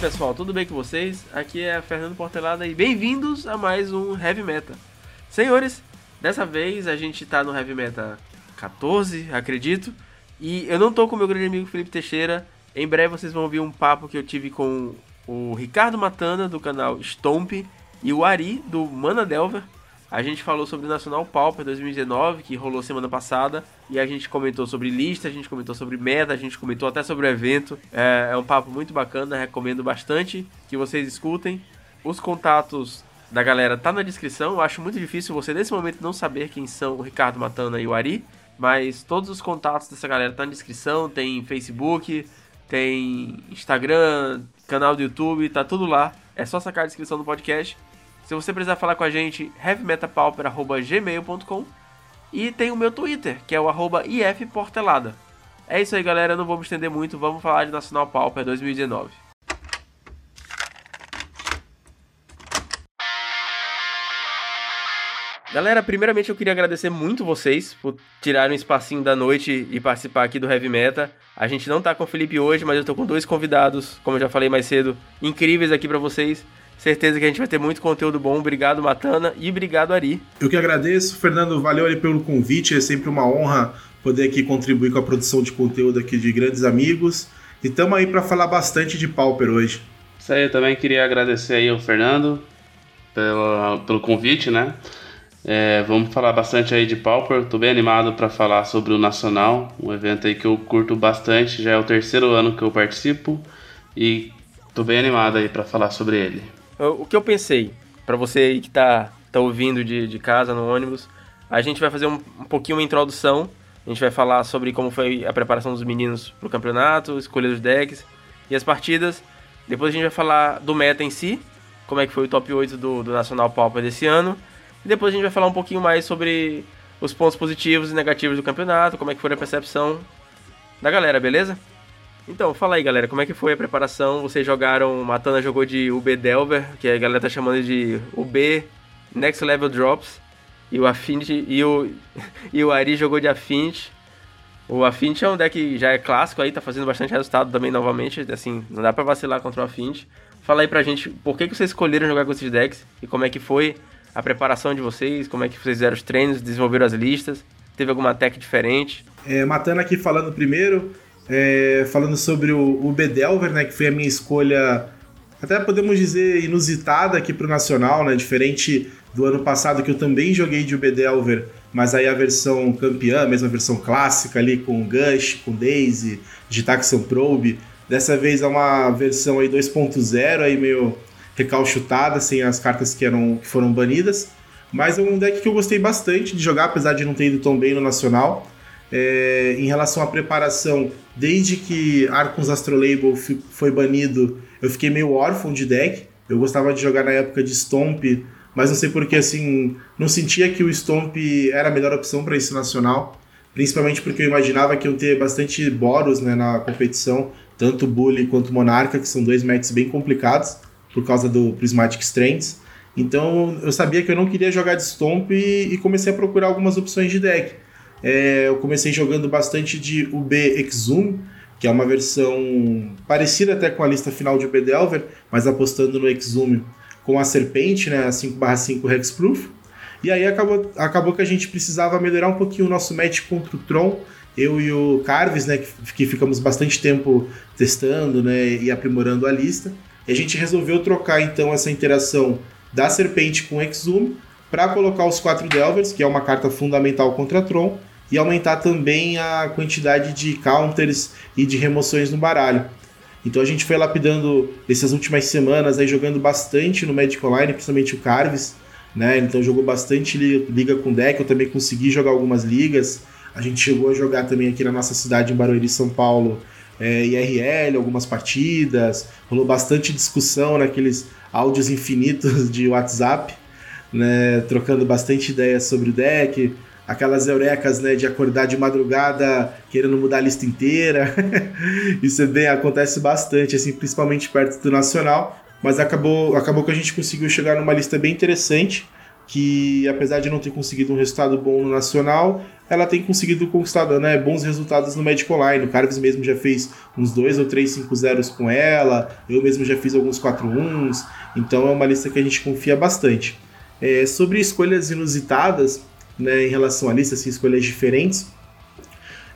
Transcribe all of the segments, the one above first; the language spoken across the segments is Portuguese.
pessoal, tudo bem com vocês? Aqui é Fernando Portelada e bem-vindos a mais um Heavy Meta. Senhores, dessa vez a gente tá no Heavy Meta 14, acredito, e eu não tô com meu grande amigo Felipe Teixeira. Em breve vocês vão ouvir um papo que eu tive com o Ricardo Matana do canal Stomp e o Ari do Mana Delver. A gente falou sobre o Nacional Pauper 2019, que rolou semana passada, e a gente comentou sobre lista, a gente comentou sobre meta, a gente comentou até sobre o evento. É, é um papo muito bacana, recomendo bastante que vocês escutem. Os contatos da galera tá na descrição. Eu acho muito difícil você nesse momento não saber quem são o Ricardo Matana e o Ari, mas todos os contatos dessa galera tá na descrição, tem Facebook, tem Instagram, canal do YouTube, tá tudo lá. É só sacar a descrição do podcast. Se você precisar falar com a gente, heavymetapauper.gmail.com e tem o meu Twitter, que é o arroba ifportelada. É isso aí, galera. Não vamos estender muito. Vamos falar de Nacional Pauper 2019. Galera, primeiramente eu queria agradecer muito vocês por tirarem um espacinho da noite e participar aqui do Heavy Meta. A gente não tá com o Felipe hoje, mas eu tô com dois convidados, como eu já falei mais cedo, incríveis aqui para vocês. Certeza que a gente vai ter muito conteúdo bom. Obrigado, Matana, e obrigado, Ari. Eu que agradeço, Fernando. Valeu ali pelo convite. É sempre uma honra poder aqui contribuir com a produção de conteúdo aqui de grandes amigos. E estamos aí para falar bastante de Pauper hoje. Isso aí, eu também queria agradecer aí ao Fernando pelo, pelo convite, né? É, vamos falar bastante aí de Pauper. Estou bem animado para falar sobre o Nacional, um evento aí que eu curto bastante. Já é o terceiro ano que eu participo e estou bem animado aí para falar sobre ele. O que eu pensei, para você aí que tá, tá ouvindo de, de casa, no ônibus, a gente vai fazer um, um pouquinho uma introdução. A gente vai falar sobre como foi a preparação dos meninos pro campeonato, escolha dos decks e as partidas. Depois a gente vai falar do meta em si, como é que foi o top 8 do, do Nacional Pauper desse ano. E depois a gente vai falar um pouquinho mais sobre os pontos positivos e negativos do campeonato, como é que foi a percepção da galera, beleza? Então, fala aí, galera, como é que foi a preparação? Vocês jogaram, Matana jogou de UB Delver, que a galera tá chamando de UB Next Level Drops, e o Affinity, e o, e o Ari jogou de Affinity. O Affinity é um deck que já é clássico aí, tá fazendo bastante resultado também novamente, assim, não dá pra vacilar contra o Affinity. Fala aí pra gente por que, que vocês escolheram jogar com esses decks e como é que foi a preparação de vocês, como é que vocês fizeram os treinos, desenvolveram as listas, teve alguma tech diferente? É, aqui falando primeiro, é, falando sobre o, o Bedelver, né, que foi a minha escolha, até podemos dizer inusitada aqui para o Nacional, né, diferente do ano passado que eu também joguei de Bedelver, mas aí a versão campeã, a mesma versão clássica ali com Gush, com Daisy, de Taxon Probe. Dessa vez é uma versão aí 2.0, aí meio recalchutada, sem as cartas que, eram, que foram banidas. Mas é um deck que eu gostei bastante de jogar, apesar de não ter ido tão bem no Nacional. É, em relação à preparação, desde que Arcons Astrolabel foi banido, eu fiquei meio órfão de deck. Eu gostava de jogar na época de Stomp, mas não sei porque assim, não sentia que o Stomp era a melhor opção para esse nacional, principalmente porque eu imaginava que eu ter bastante Boros né, na competição, tanto Bully quanto Monarca, que são dois matches bem complicados por causa do Prismatic Strengths. Então eu sabia que eu não queria jogar de Stomp e, e comecei a procurar algumas opções de deck. É, eu comecei jogando bastante de UB Exum, que é uma versão parecida até com a lista final de UB Delver, mas apostando no Exum com a Serpente, né, a 5/5 Hexproof. E aí acabou, acabou que a gente precisava melhorar um pouquinho o nosso match contra o Tron. Eu e o Carves, né, que, que ficamos bastante tempo testando né, e aprimorando a lista. E a gente resolveu trocar então essa interação da Serpente com Exum para colocar os quatro Delvers, que é uma carta fundamental contra Tron, e aumentar também a quantidade de counters e de remoções no baralho. Então a gente foi lapidando essas últimas semanas aí jogando bastante no Magic Online, principalmente o Carves, né? Então jogou bastante liga com deck, eu também consegui jogar algumas ligas. A gente chegou a jogar também aqui na nossa cidade em Barueri, São Paulo, é, IRL, algumas partidas. Rolou bastante discussão naqueles áudios infinitos de WhatsApp, né? Trocando bastante ideias sobre o deck aquelas eurecas, né, de acordar de madrugada querendo mudar a lista inteira. Isso é bem, acontece bastante, assim, principalmente perto do Nacional, mas acabou, acabou que a gente conseguiu chegar numa lista bem interessante, que apesar de não ter conseguido um resultado bom no Nacional, ela tem conseguido conquistar né, bons resultados no Magic Online. O Carves mesmo já fez uns 2 ou 3 5 zeros com ela, eu mesmo já fiz alguns 4 1 então é uma lista que a gente confia bastante. É, sobre escolhas inusitadas, né, em relação à lista, assim, escolhas diferentes,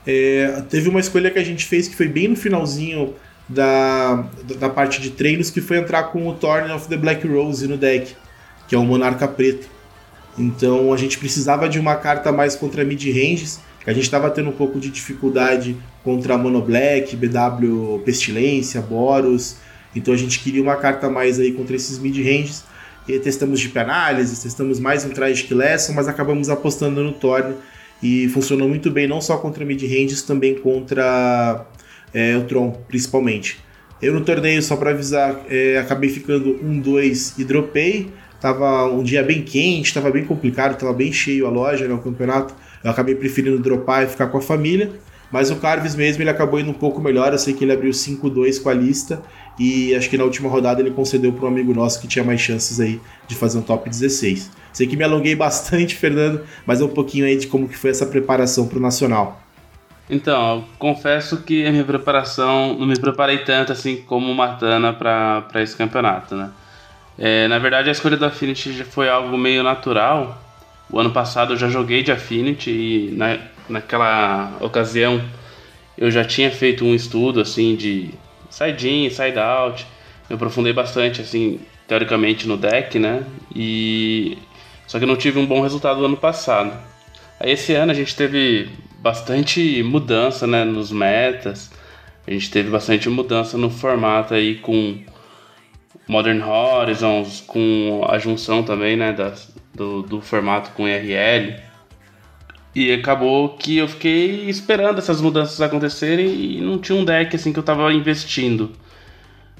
é, teve uma escolha que a gente fez que foi bem no finalzinho da, da parte de treinos, que foi entrar com o Thorn of the Black Rose no deck, que é o Monarca Preto. Então a gente precisava de uma carta mais contra mid-ranges, a gente estava tendo um pouco de dificuldade contra Mono Black, BW Pestilência, Boros, então a gente queria uma carta mais aí contra esses mid-ranges. E testamos de análise, testamos mais um Tragic Lesson, mas acabamos apostando no Thorn e funcionou muito bem, não só contra mid-ranges, também contra é, o Tron, principalmente. Eu no torneio, só para avisar, é, acabei ficando 1-2 e dropei. Tava um dia bem quente, tava bem complicado, tava bem cheio a loja, né, o campeonato. Eu acabei preferindo dropar e ficar com a família. Mas o Carves mesmo, ele acabou indo um pouco melhor. Eu sei que ele abriu 5-2 com a lista. E acho que na última rodada ele concedeu para um amigo nosso que tinha mais chances aí de fazer um top 16. Sei que me alonguei bastante, Fernando, mas é um pouquinho aí de como que foi essa preparação para o Nacional. Então, confesso que a minha preparação, não me preparei tanto assim como Matana para esse campeonato, né? É, na verdade, a escolha do Affinity já foi algo meio natural. O ano passado eu já joguei de Affinity e na, naquela ocasião eu já tinha feito um estudo assim de side-in, side-out. Me aprofundei bastante assim, teoricamente no deck, né? E só que eu não tive um bom resultado no ano passado. Aí esse ano a gente teve bastante mudança, né, nos metas. A gente teve bastante mudança no formato aí com Modern Horizons, com a junção também, né, das, do, do formato com IRL. E acabou que eu fiquei esperando essas mudanças acontecerem e não tinha um deck assim que eu tava investindo.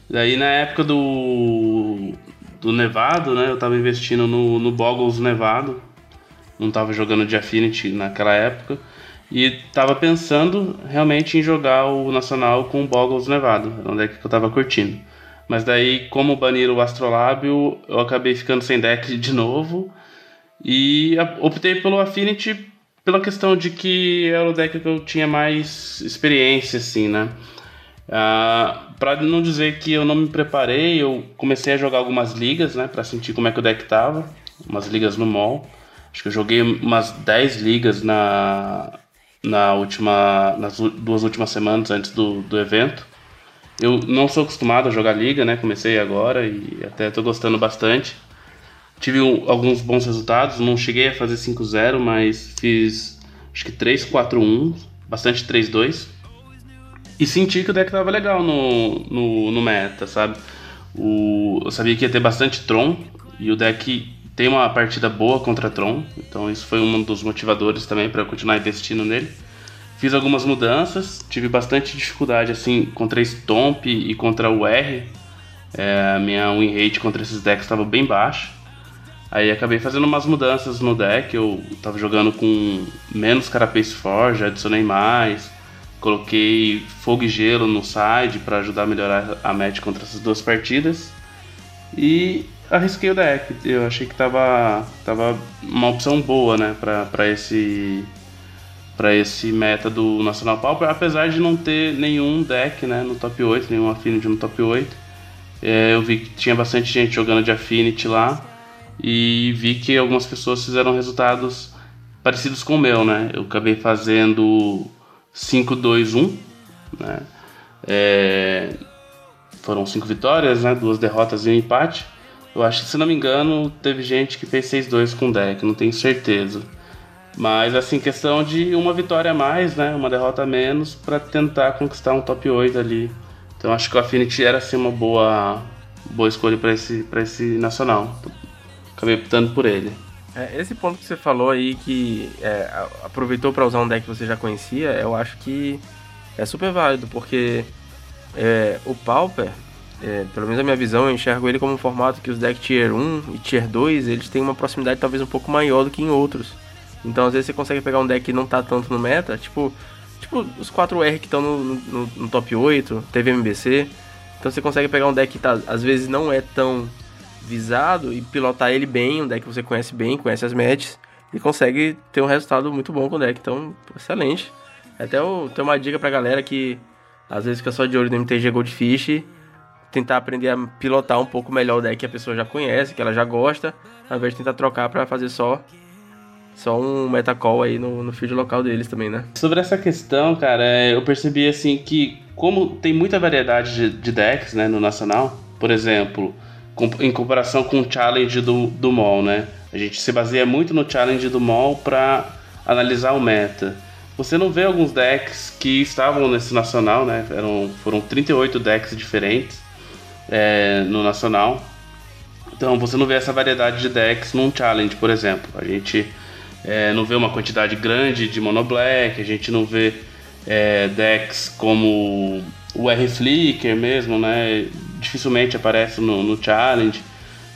Daí na época do, do Nevado, né, eu tava investindo no, no Boggles Nevado. Não tava jogando de Affinity naquela época. E tava pensando realmente em jogar o Nacional com o Boggles Nevado. Era um deck que eu tava curtindo. Mas daí, como baniram o Astrolábio, eu acabei ficando sem deck de novo. E optei pelo Affinity pela questão de que era o deck que eu tinha mais experiência, assim, né? Uh, para não dizer que eu não me preparei, eu comecei a jogar algumas ligas, né? Pra sentir como é que o deck tava. Umas ligas no mall. Acho que eu joguei umas 10 ligas na, na última, nas duas últimas semanas antes do, do evento. Eu não sou acostumado a jogar liga, né? Comecei agora e até estou gostando bastante. Tive um, alguns bons resultados, não cheguei a fazer 5-0, mas fiz acho que 3-4-1, bastante 3-2. E senti que o deck tava legal no, no, no meta, sabe? O, eu sabia que ia ter bastante Tron e o deck tem uma partida boa contra Tron, então isso foi um dos motivadores também para eu continuar investindo nele. Fiz algumas mudanças, tive bastante dificuldade assim contra Stomp e contra o R. É, minha win rate contra esses decks estava bem baixa. Aí acabei fazendo umas mudanças no deck, eu tava jogando com menos Carapace Forge, adicionei mais, coloquei Fogo e Gelo no side para ajudar a melhorar a match contra essas duas partidas. E arrisquei o deck, eu achei que tava, tava uma opção boa, né, para esse para esse meta do Nacional Pauper, apesar de não ter nenhum deck né, no top 8, nenhum Affinity no top 8. É, eu vi que tinha bastante gente jogando de Affinity lá e vi que algumas pessoas fizeram resultados parecidos com o meu, né? Eu acabei fazendo 5-2-1, né? É, foram cinco vitórias, né? Duas derrotas e um empate. Eu acho que, se não me engano, teve gente que fez 6-2 com deck, não tenho certeza. Mas, assim, questão de uma vitória a mais, né? Uma derrota a menos para tentar conquistar um top 8 ali. Então, acho que o Affinity era, assim, uma boa, boa escolha para esse, esse nacional. Acabei optando por ele. É, esse ponto que você falou aí, que é, aproveitou para usar um deck que você já conhecia, eu acho que é super válido, porque é, o Pauper, é, pelo menos a minha visão, eu enxergo ele como um formato que os decks Tier 1 e Tier 2, eles têm uma proximidade talvez um pouco maior do que em outros. Então às vezes você consegue pegar um deck que não tá tanto no meta, tipo, tipo os 4R que estão no, no, no, top 8, teve MBC. Então você consegue pegar um deck que tá, às vezes não é tão visado e pilotar ele bem, um deck que você conhece bem, conhece as matches, e consegue ter um resultado muito bom com o deck. Então, excelente. Até eu tenho uma dica pra galera que às vezes fica só de olho no MTG Goldfish, tentar aprender a pilotar um pouco melhor o deck que a pessoa já conhece, que ela já gosta, ao invés de tentar trocar para fazer só só um metacall aí no, no field local deles também, né? Sobre essa questão, cara, é, eu percebi assim que como tem muita variedade de, de decks, né, no nacional, por exemplo, em comparação com o challenge do, do mall, né? A gente se baseia muito no challenge do mall para analisar o meta. Você não vê alguns decks que estavam nesse nacional, né? Eram, foram 38 decks diferentes é, no nacional. Então você não vê essa variedade de decks num challenge, por exemplo. A gente é, não vê uma quantidade grande de mono black, a gente não vê é, decks como o R-Flicker mesmo, né? Dificilmente aparece no, no challenge.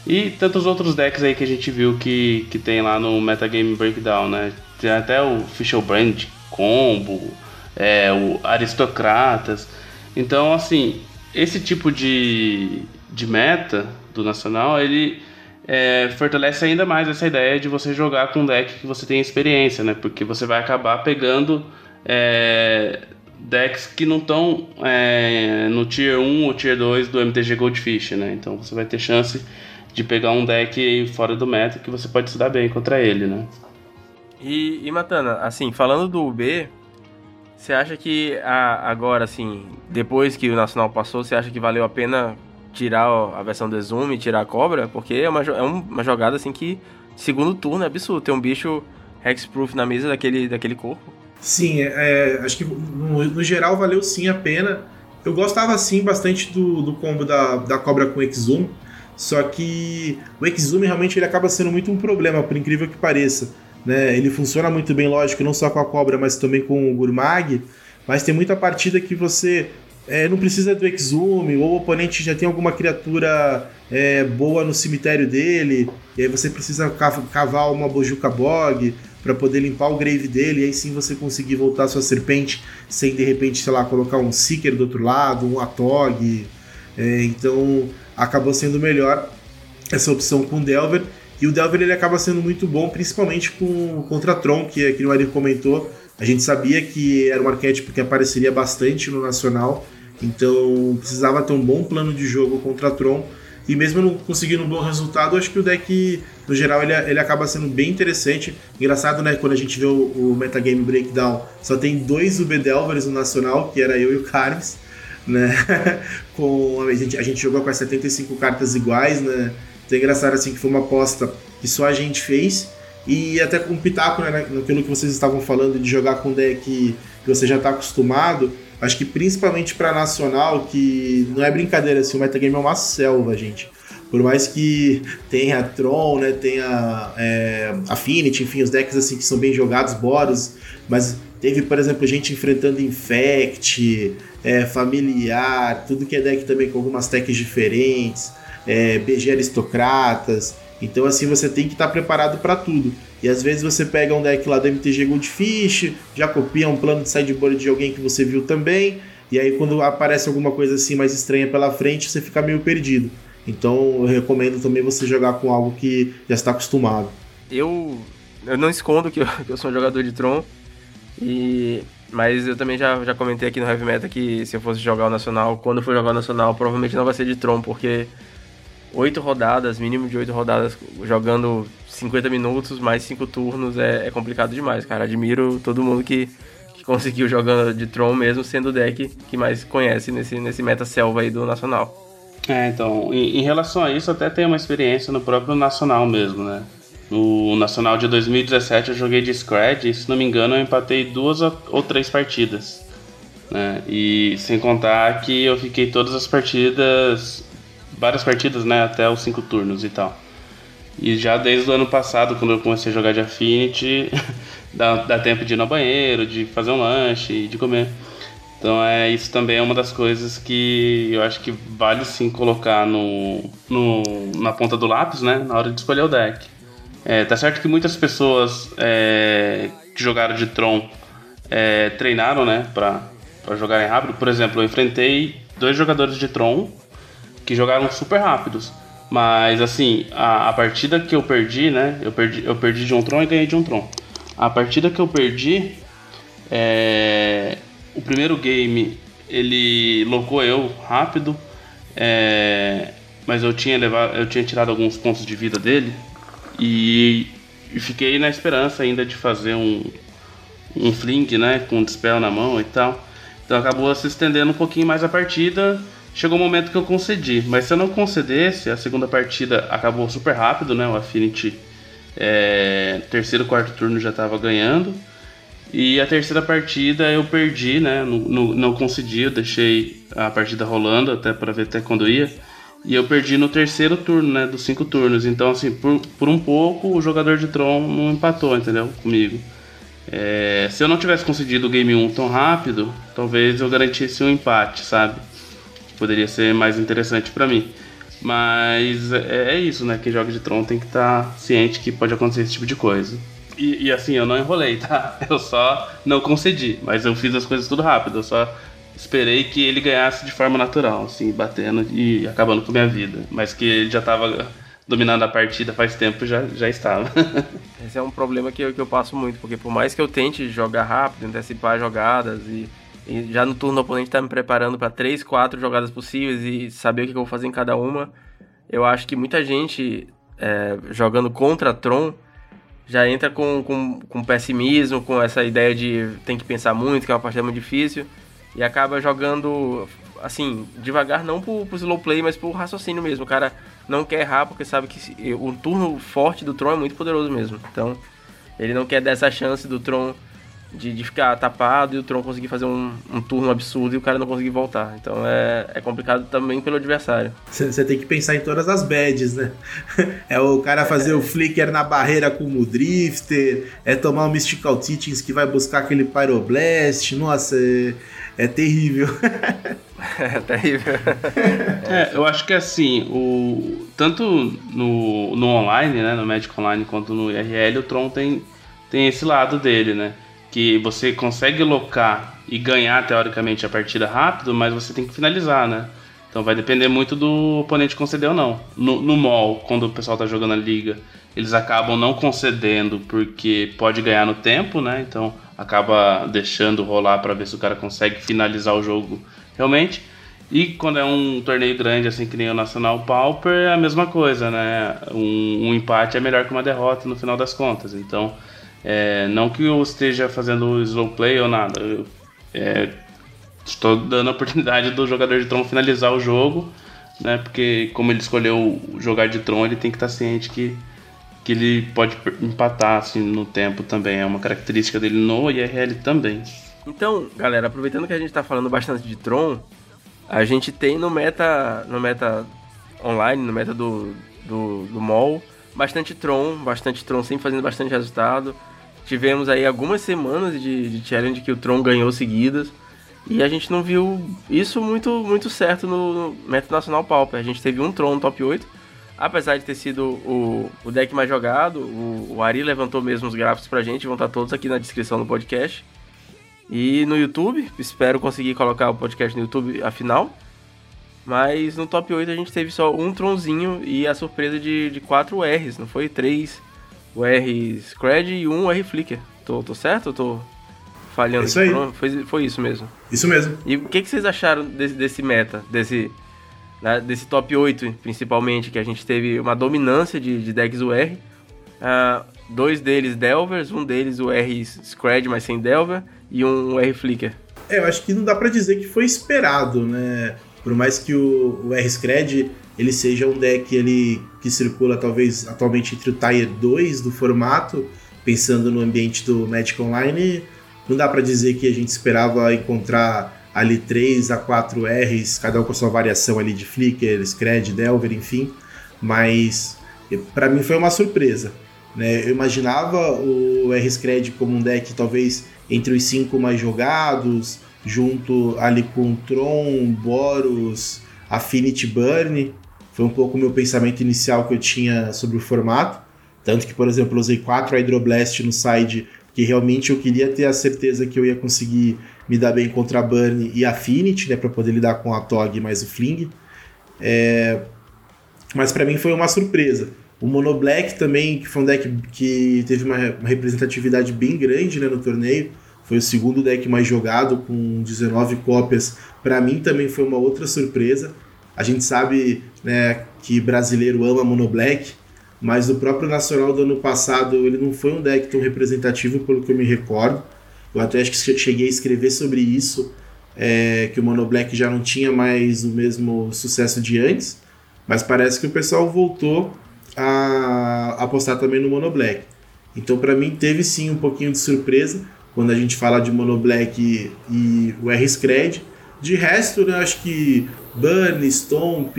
E tantos outros decks aí que a gente viu que, que tem lá no Metagame Breakdown, né? Tem até o Official Brand Combo, é, o Aristocratas. Então, assim, esse tipo de, de meta do Nacional, ele é, fortalece ainda mais essa ideia de você jogar com um deck que você tem experiência, né? Porque você vai acabar pegando é, decks que não estão é, no Tier 1 ou Tier 2 do MTG Goldfish, né? Então você vai ter chance de pegar um deck fora do meta que você pode se dar bem contra ele, né? E, e Matana, assim, falando do UB, você acha que a, agora, assim, depois que o Nacional passou, você acha que valeu a pena tirar a versão do Zoom e tirar a cobra? Porque é uma, é uma jogada, assim, que segundo turno é absurdo. Ter um bicho hexproof na mesa daquele, daquele corpo. Sim, é, é acho que no, no, geral valeu sim a pena. Eu gostava sim bastante do, do combo da, da cobra com Exum, só que o Exum realmente ele acaba sendo muito um problema, por incrível que pareça. Né? Ele funciona muito bem, lógico, não só com a cobra, mas também com o Gurmag. Mas tem muita partida que você é, não precisa do Exume, ou o oponente já tem alguma criatura é, boa no cemitério dele, e aí você precisa cavar uma Bojuka Bog para poder limpar o grave dele, e aí sim você conseguir voltar sua serpente sem de repente, sei lá, colocar um Seeker do outro lado, um Atog. É, então acabou sendo melhor essa opção com o Delver. E o Delver ele acaba sendo muito bom, principalmente com contra Tron, que, que o Ari comentou. A gente sabia que era um arquétipo que apareceria bastante no Nacional, então precisava ter um bom plano de jogo contra Tron. E mesmo não conseguindo um bom resultado, acho que o deck, no geral, ele, ele acaba sendo bem interessante. Engraçado, né? Quando a gente vê o, o Metagame Breakdown, só tem dois UB Delvers no Nacional, que era eu e o Carmes, né? com, a, gente, a gente jogou com as 75 cartas iguais, né? Então é engraçado assim que foi uma aposta que só a gente fez. E até com um pitaco, né, naquilo que vocês estavam falando de jogar com deck que você já está acostumado. Acho que principalmente para nacional, que não é brincadeira, assim, o metagame é uma selva, gente. Por mais que tenha Tron, né, tenha é, Affinity, enfim, os decks assim que são bem jogados, Boros, mas teve, por exemplo, gente enfrentando Infect, é, Familiar, tudo que é deck também com algumas techs diferentes é, BG aristocratas. Então, assim, você tem que estar tá preparado para tudo. E às vezes você pega um deck lá do MTG Goldfish, já copia um plano de sideboard de alguém que você viu também, e aí quando aparece alguma coisa assim mais estranha pela frente, você fica meio perdido. Então eu recomendo também você jogar com algo que já está acostumado. Eu, eu não escondo que eu, que eu sou um jogador de Tron, e mas eu também já, já comentei aqui no Heavy Meta que se eu fosse jogar o Nacional, quando for jogar o Nacional, provavelmente não vai ser de Tron, porque oito rodadas, mínimo de oito rodadas, jogando 50 minutos, mais cinco turnos, é, é, complicado demais, cara. Admiro todo mundo que, que conseguiu jogando de Tron, mesmo sendo o deck que mais conhece nesse, nesse meta selva aí do Nacional. É, então, em, em relação a isso, até tenho uma experiência no próprio Nacional mesmo, né? No Nacional de 2017 eu joguei de Scred e, se não me engano, eu empatei duas ou três partidas. Né? E sem contar que eu fiquei todas as partidas várias partidas, né? Até os cinco turnos e tal. E já desde o ano passado, quando eu comecei a jogar de Affinity, dá, dá tempo de ir no banheiro, de fazer um lanche, de comer. Então é isso também é uma das coisas que eu acho que vale sim colocar no, no na ponta do lápis, né? Na hora de escolher o deck. É, tá certo que muitas pessoas é, que jogaram de Tron é, treinaram, né? Pra, pra jogarem rápido. Por exemplo, eu enfrentei dois jogadores de Tron que jogaram super rápidos. Mas assim, a, a partida que eu perdi, né? Eu perdi, eu perdi de um Tron e ganhei de um Tron. A partida que eu perdi, é, o primeiro game ele locou eu rápido, é, mas eu tinha levado, eu tinha tirado alguns pontos de vida dele e, e fiquei na esperança ainda de fazer um, um fling, né, com um dispel na mão e tal. Então acabou se estendendo um pouquinho mais a partida. Chegou o um momento que eu concedi, mas se eu não concedesse, a segunda partida acabou super rápido, né? O Affinity é, terceiro, quarto turno já estava ganhando. E a terceira partida eu perdi, né? Não, não, não concedi, eu deixei a partida rolando até para ver até quando ia. E eu perdi no terceiro turno, né? Dos cinco turnos. Então, assim, por, por um pouco o jogador de Tron não empatou, entendeu? Comigo. É, se eu não tivesse concedido o game 1 tão rápido, talvez eu garantisse um empate, sabe? Poderia ser mais interessante para mim. Mas é, é, isso, né? Quem joga de Tron tem que estar tá ciente que pode acontecer esse tipo de coisa. E, e, assim, eu não enrolei, tá? Eu só não concedi, mas eu fiz as coisas tudo rápido. Eu só esperei que ele ganhasse de forma natural, assim, batendo e acabando com a minha vida. Mas que ele já estava dominando a partida faz tempo, já, já estava. Esse é um problema que eu, que eu passo muito, porque por mais que eu tente jogar rápido, antecipar jogadas e e já no turno o oponente tá me preparando para três, quatro jogadas possíveis e saber o que eu vou fazer em cada uma. Eu acho que muita gente é, jogando contra Tron já entra com, com, com, pessimismo, com essa ideia de tem que pensar muito, que é uma partida muito difícil, e acaba jogando, assim, devagar, não por, por slow play, mas por raciocínio mesmo. O cara não quer errar porque sabe que o turno forte do Tron é muito poderoso mesmo. Então, ele não quer dar essa chance do Tron de, de ficar tapado e o Tron conseguir fazer um, um, turno absurdo e o cara não conseguir voltar. Então é, é complicado também pelo adversário. Você tem que pensar em todas as badges, né? É o cara fazer o flicker na barreira com o drifter, é tomar o Mystical Teachings que vai buscar aquele Pyroblast. Nossa, é, é terrível. é terrível. É, eu acho que assim, o, tanto no, no online, né, no Magic Online, quanto no IRL, o Tron tem, tem esse lado dele, né? Que você consegue locar e ganhar teoricamente a partida rápido, mas você tem que finalizar, né? Então vai depender muito do oponente conceder ou não. No, no mall, quando o pessoal tá jogando a liga, eles acabam não concedendo porque pode ganhar no tempo, né? Então acaba deixando rolar para ver se o cara consegue finalizar o jogo realmente. E quando é um torneio grande, assim que nem o Nacional Pauper, é a mesma coisa, né? Um, um empate é melhor que uma derrota no final das contas. Então é, não que eu esteja fazendo slow play ou nada. Eu, é, estou dando a oportunidade do jogador de Tron finalizar o jogo, né? Porque como ele escolheu jogar de Tron, ele tem que estar ciente que, que ele pode empatar assim, no tempo também. É uma característica dele no IRL também. Então, galera, aproveitando que a gente está falando bastante de Tron, a gente tem no meta, no meta online, no meta do, do, do mall, bastante Tron, bastante Tron sempre fazendo bastante resultado. Tivemos aí algumas semanas de, de challenge que o Tron ganhou seguidas. E a gente não viu isso muito, muito certo no, Meta Nacional Pauper. A gente teve um Tron no top 8. Apesar de ter sido o, o deck mais jogado, o, o Ari levantou mesmo os gráficos pra gente, vão estar todos aqui na descrição do podcast. E no YouTube, espero conseguir colocar o podcast no YouTube afinal. Mas no top 8 a gente teve só um Tronzinho e a surpresa de, de 4 R's, não foi? 3 o R Scred e um R Flicker. Tô, tô certo ou tô falhando? Isso aí. Foi, foi isso mesmo. Isso mesmo. E o que, que vocês acharam desse, desse meta, desse, né, desse top 8, principalmente, que a gente teve uma dominância de, de decks UR? Uh, dois deles Delvers, um deles o R Scred, mas sem Delver, e um R Flicker. É, eu acho que não dá para dizer que foi esperado, né? Por mais que o, o R Scred ele seja um deck ele, que circula talvez atualmente entre o Tier 2 do formato, pensando no ambiente do Magic Online, não dá para dizer que a gente esperava encontrar ali 3 a 4 Rs, cada um com sua variação ali de Flicker, Scred, Delver, enfim, mas para mim foi uma surpresa. Né? Eu imaginava o R-Scred como um deck talvez entre os cinco mais jogados, junto ali com Tron, Boros, Affinity Burn, foi um pouco o meu pensamento inicial que eu tinha sobre o formato. Tanto que, por exemplo, eu usei quatro Hydroblast no side, porque realmente eu queria ter a certeza que eu ia conseguir me dar bem contra a Burn e Affinity, né, para poder lidar com a Tog mais o Fling. É... mas para mim foi uma surpresa. O Mono Black também, que foi um deck que teve uma, uma representatividade bem grande né, no torneio, foi o segundo deck mais jogado, com 19 cópias. Para mim também foi uma outra surpresa. A gente sabe né, que brasileiro ama Mono Black, mas o próprio Nacional do ano passado ele não foi um deck tão representativo, pelo que eu me recordo. Eu até acho que cheguei a escrever sobre isso, é, que o Mono Black já não tinha mais o mesmo sucesso de antes, mas parece que o pessoal voltou a apostar também no Mono Black. Então, para mim, teve sim um pouquinho de surpresa quando a gente fala de Mono Black e, e o R-Scred. De resto, né, acho que Burn, Stomp,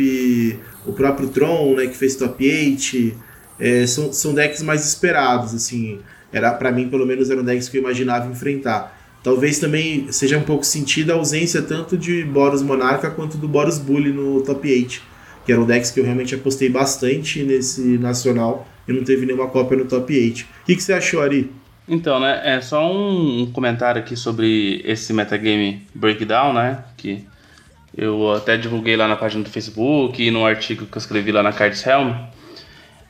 o próprio Tron, né, que fez top 8, é, são, são decks mais esperados, assim. Era para mim, pelo menos, eram decks que eu imaginava enfrentar. Talvez também seja um pouco sentida a ausência tanto de Boros Monarca quanto do Boros Bully no top 8, que eram decks que eu realmente apostei bastante nesse nacional e não teve nenhuma cópia no top 8. O que, que você achou, Ari? Então, né, é só um comentário aqui sobre esse metagame breakdown, né, que eu até divulguei lá na página do Facebook e no artigo que eu escrevi lá na Cards Helm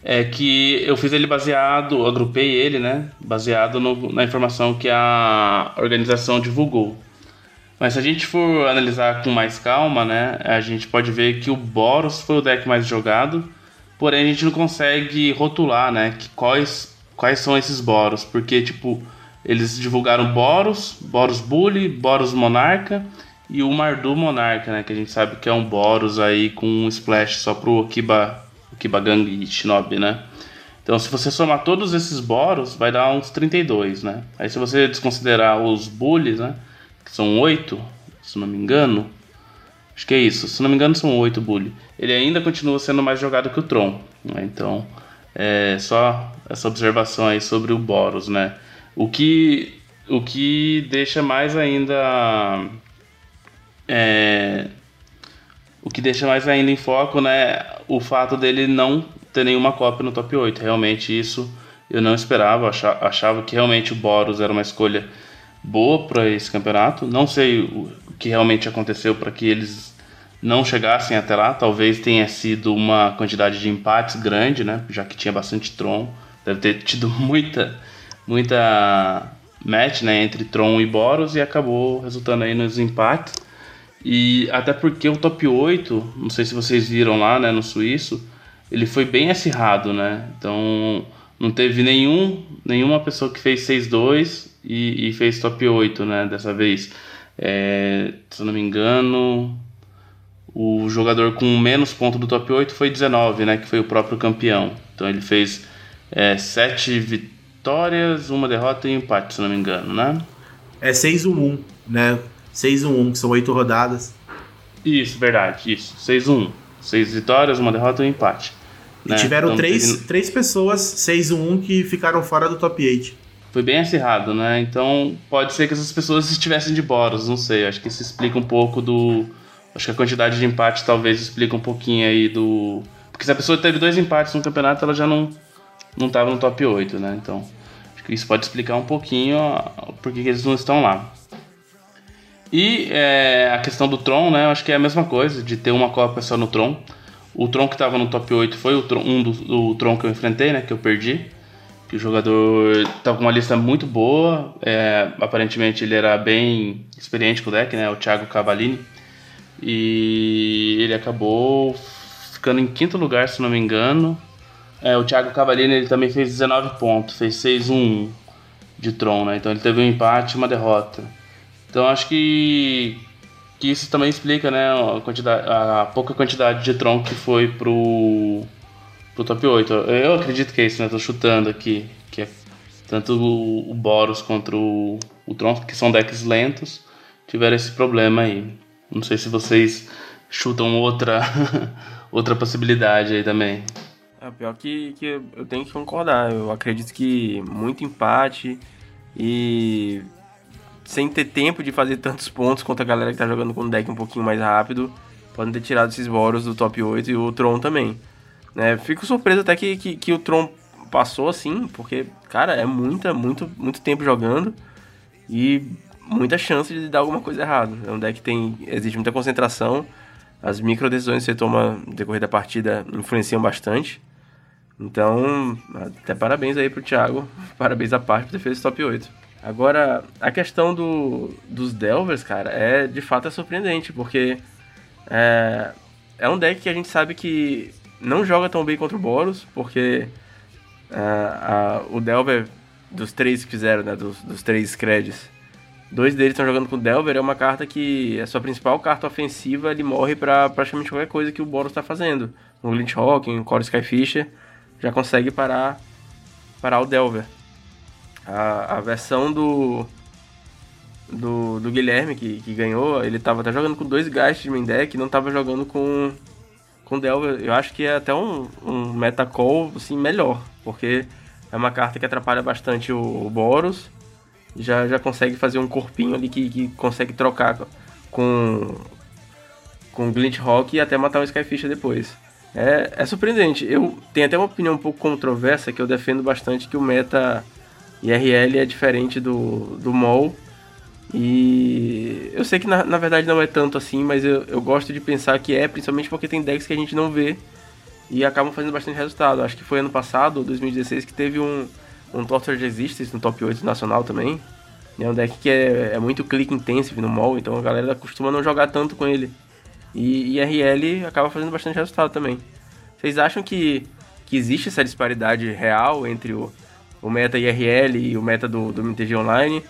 é que eu fiz ele baseado, agrupei ele, né, baseado no, na informação que a organização divulgou. Mas se a gente for analisar com mais calma, né, a gente pode ver que o Boros foi o deck mais jogado, porém a gente não consegue rotular, né, que quais, quais são esses Boros, porque, tipo, eles divulgaram Boros, Boros Bully, Boros Monarca e o Mardu Monarca, né, que a gente sabe que é um Boros aí com um splash só pro Okiba Kibagang e Shinobi, né? Então, se você somar todos esses boros, vai dar uns 32, né? Aí, se você desconsiderar os bullies, né? Que são 8, se não me engano. Acho que é isso. Se não me engano, são 8 bullies. Ele ainda continua sendo mais jogado que o Tron. Né? Então, é só essa observação aí sobre o Boros, né? O que, o que deixa mais ainda... É, o que deixa mais ainda em foco, né, o fato dele não ter nenhuma cópia no top 8. Realmente isso eu não esperava, achava que realmente o Boros era uma escolha boa para esse campeonato. Não sei o que realmente aconteceu para que eles não chegassem até lá. Talvez tenha sido uma quantidade de empates grande, né? Já que tinha bastante Tron. Deve ter tido muita, muita match né, entre Tron e Boros e acabou resultando aí nos empates. E até porque o top 8, não sei se vocês viram lá, né, no suíço, ele foi bem acirrado, né? Então não teve nenhum, nenhuma pessoa que fez 6-2 e, e, fez top 8, né, dessa vez. É, se eu não me engano, o jogador com menos ponto do top 8 foi 19, né, que foi o próprio campeão. Então ele fez é, 7 vitórias, uma derrota e um empate, se não me engano, né? É 6-1, né? 6-1, que são oito rodadas. Isso, verdade, isso. 6-1. Seis vitórias, uma derrota e um empate. E né? tiveram então, três, teve... três pessoas, 6-1, que ficaram fora do top 8. Foi bem acirrado, né? Então pode ser que essas pessoas estivessem de Boros, não sei. Acho que isso explica um pouco do. Acho que a quantidade de empate talvez explica um pouquinho aí do. Porque se a pessoa teve dois empates no campeonato, ela já não, não tava no top 8, né? Então acho que isso pode explicar um pouquinho por que eles não estão lá. E é, a questão do Tron, né? Eu acho que é a mesma coisa, de ter uma cópia só no Tron. O Tron que estava no top 8 foi o Tron, um do, do, Tron que eu enfrentei, né? Que eu perdi. Que o jogador estava com uma lista muito boa. É, aparentemente ele era bem experiente com o deck, né? O Thiago Cavallini. E ele acabou ficando em quinto lugar, se não me engano. É, o Thiago Cavallini ele também fez 19 pontos, fez 6-1 de Tron, né? Então ele teve um empate e uma derrota. Então acho que, que isso também explica né, a, quantidade, a pouca quantidade de Tron que foi pro, pro top 8. Eu acredito que é isso, né? Tô chutando aqui. Que é tanto o, o Boros quanto o, o Tron, que são decks lentos, tiveram esse problema aí. Não sei se vocês chutam outra, outra possibilidade aí também. É, pior que, que eu tenho que concordar. Eu acredito que muito empate e sem ter tempo de fazer tantos pontos quanto a galera que tá jogando com o deck um pouquinho mais rápido, podem ter tirado esses Boros do top 8 e o Tron também. Né? Fico surpreso até que, que, que, o Tron passou assim, porque, cara, é muita, muito, muito tempo jogando e muita chance de dar alguma coisa errada. É um deck que tem, exige muita concentração. as micro decisões que você toma no decorrer da partida influenciam bastante. Então, até parabéns aí pro Thiago, parabéns à parte por ter feito esse top 8. Agora, a questão do, dos Delvers, cara, é de fato é surpreendente, porque é, é um deck que a gente sabe que não joga tão bem contra o Boros, porque é, a, o Delver, dos três que fizeram, né, dos, dos três Screds, dois deles estão jogando com o Delver, é uma carta que é sua principal carta ofensiva, ele morre para praticamente qualquer coisa que o Boros está fazendo. No Glint Rock, em Core Skyfisher, já consegue parar, parar o Delver. A, a versão do, do, do Guilherme, que, que ganhou, ele estava até jogando com dois Geist de main deck, não estava jogando com, com Delver. Eu acho que é até um, um metacall assim, melhor, porque é uma carta que atrapalha bastante o, o Boros, já, já consegue fazer um corpinho ali que, que consegue trocar com, com Glint Rock e até matar o Skyfisher depois. É, é surpreendente. Eu tenho até uma opinião um pouco controversa que eu defendo bastante que o meta IRL é diferente do, do MOL. E eu sei que na, na verdade não é tanto assim, mas eu, eu gosto de pensar que é, principalmente porque tem decks que a gente não vê e acabam fazendo bastante resultado. Acho que foi ano passado, 2016, que teve um, um Torture Resistance no top 8 nacional também. É um deck que é, é muito click intensive no mall, então a galera costuma não jogar tanto com ele. E IRL acaba fazendo bastante resultado também. Vocês acham que, que existe essa disparidade real entre o, o meta IRL e o meta do, do MTG Online?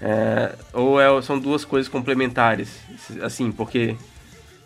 É, ou é, são duas coisas complementares? Assim, porque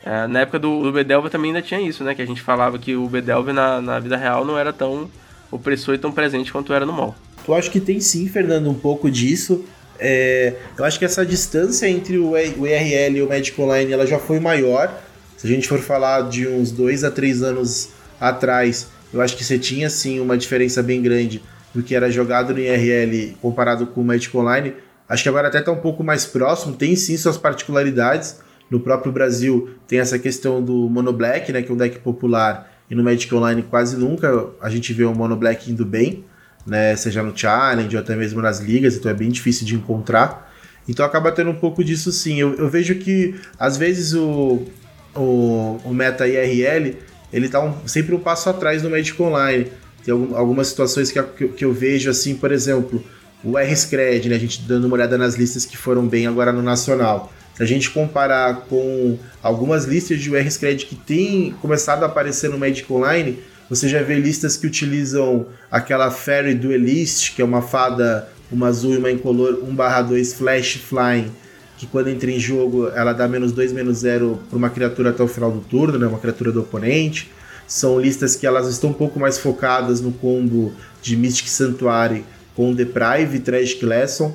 é, na época do, do também ainda tinha isso, né? Que a gente falava que o Bedelva na, na vida real não era tão opressor e tão presente quanto era no mall. Eu acho que tem sim, Fernando, um pouco disso. É, eu acho que essa distância entre o, o IRL e o Magic Online ela já foi maior. Se a gente for falar de uns dois a três anos atrás, eu acho que você tinha sim uma diferença bem grande do que era jogado no IRL comparado com o Magic Online. Acho que agora até está um pouco mais próximo, tem sim suas particularidades. No próprio Brasil tem essa questão do Mono Black, né, que é um deck popular, e no Magic Online quase nunca a gente vê o Mono Black indo bem né? Seja no challenge ou até mesmo nas ligas, então é bem difícil de encontrar. Então acaba tendo um pouco disso sim. Eu, eu vejo que às vezes o, o, o meta IRL ele tá um, sempre um passo atrás do Magic Online. Tem algum, algumas situações que, que, que, eu vejo assim, por exemplo, o R-Scred, né? A gente dando uma olhada nas listas que foram bem agora no Nacional. Se a gente comparar com algumas listas de R-Scred que tem começado a aparecer no Magic Online, você já vê listas que utilizam aquela Fairy Duelist, que é uma fada, uma azul e uma incolor 1/2 Flash Flying, que quando entra em jogo ela dá menos 2, menos 0 para uma criatura até o final do turno, né, uma criatura do oponente. São listas que elas estão um pouco mais focadas no combo de Mystic Sanctuary com Deprive e Tragic Lesson.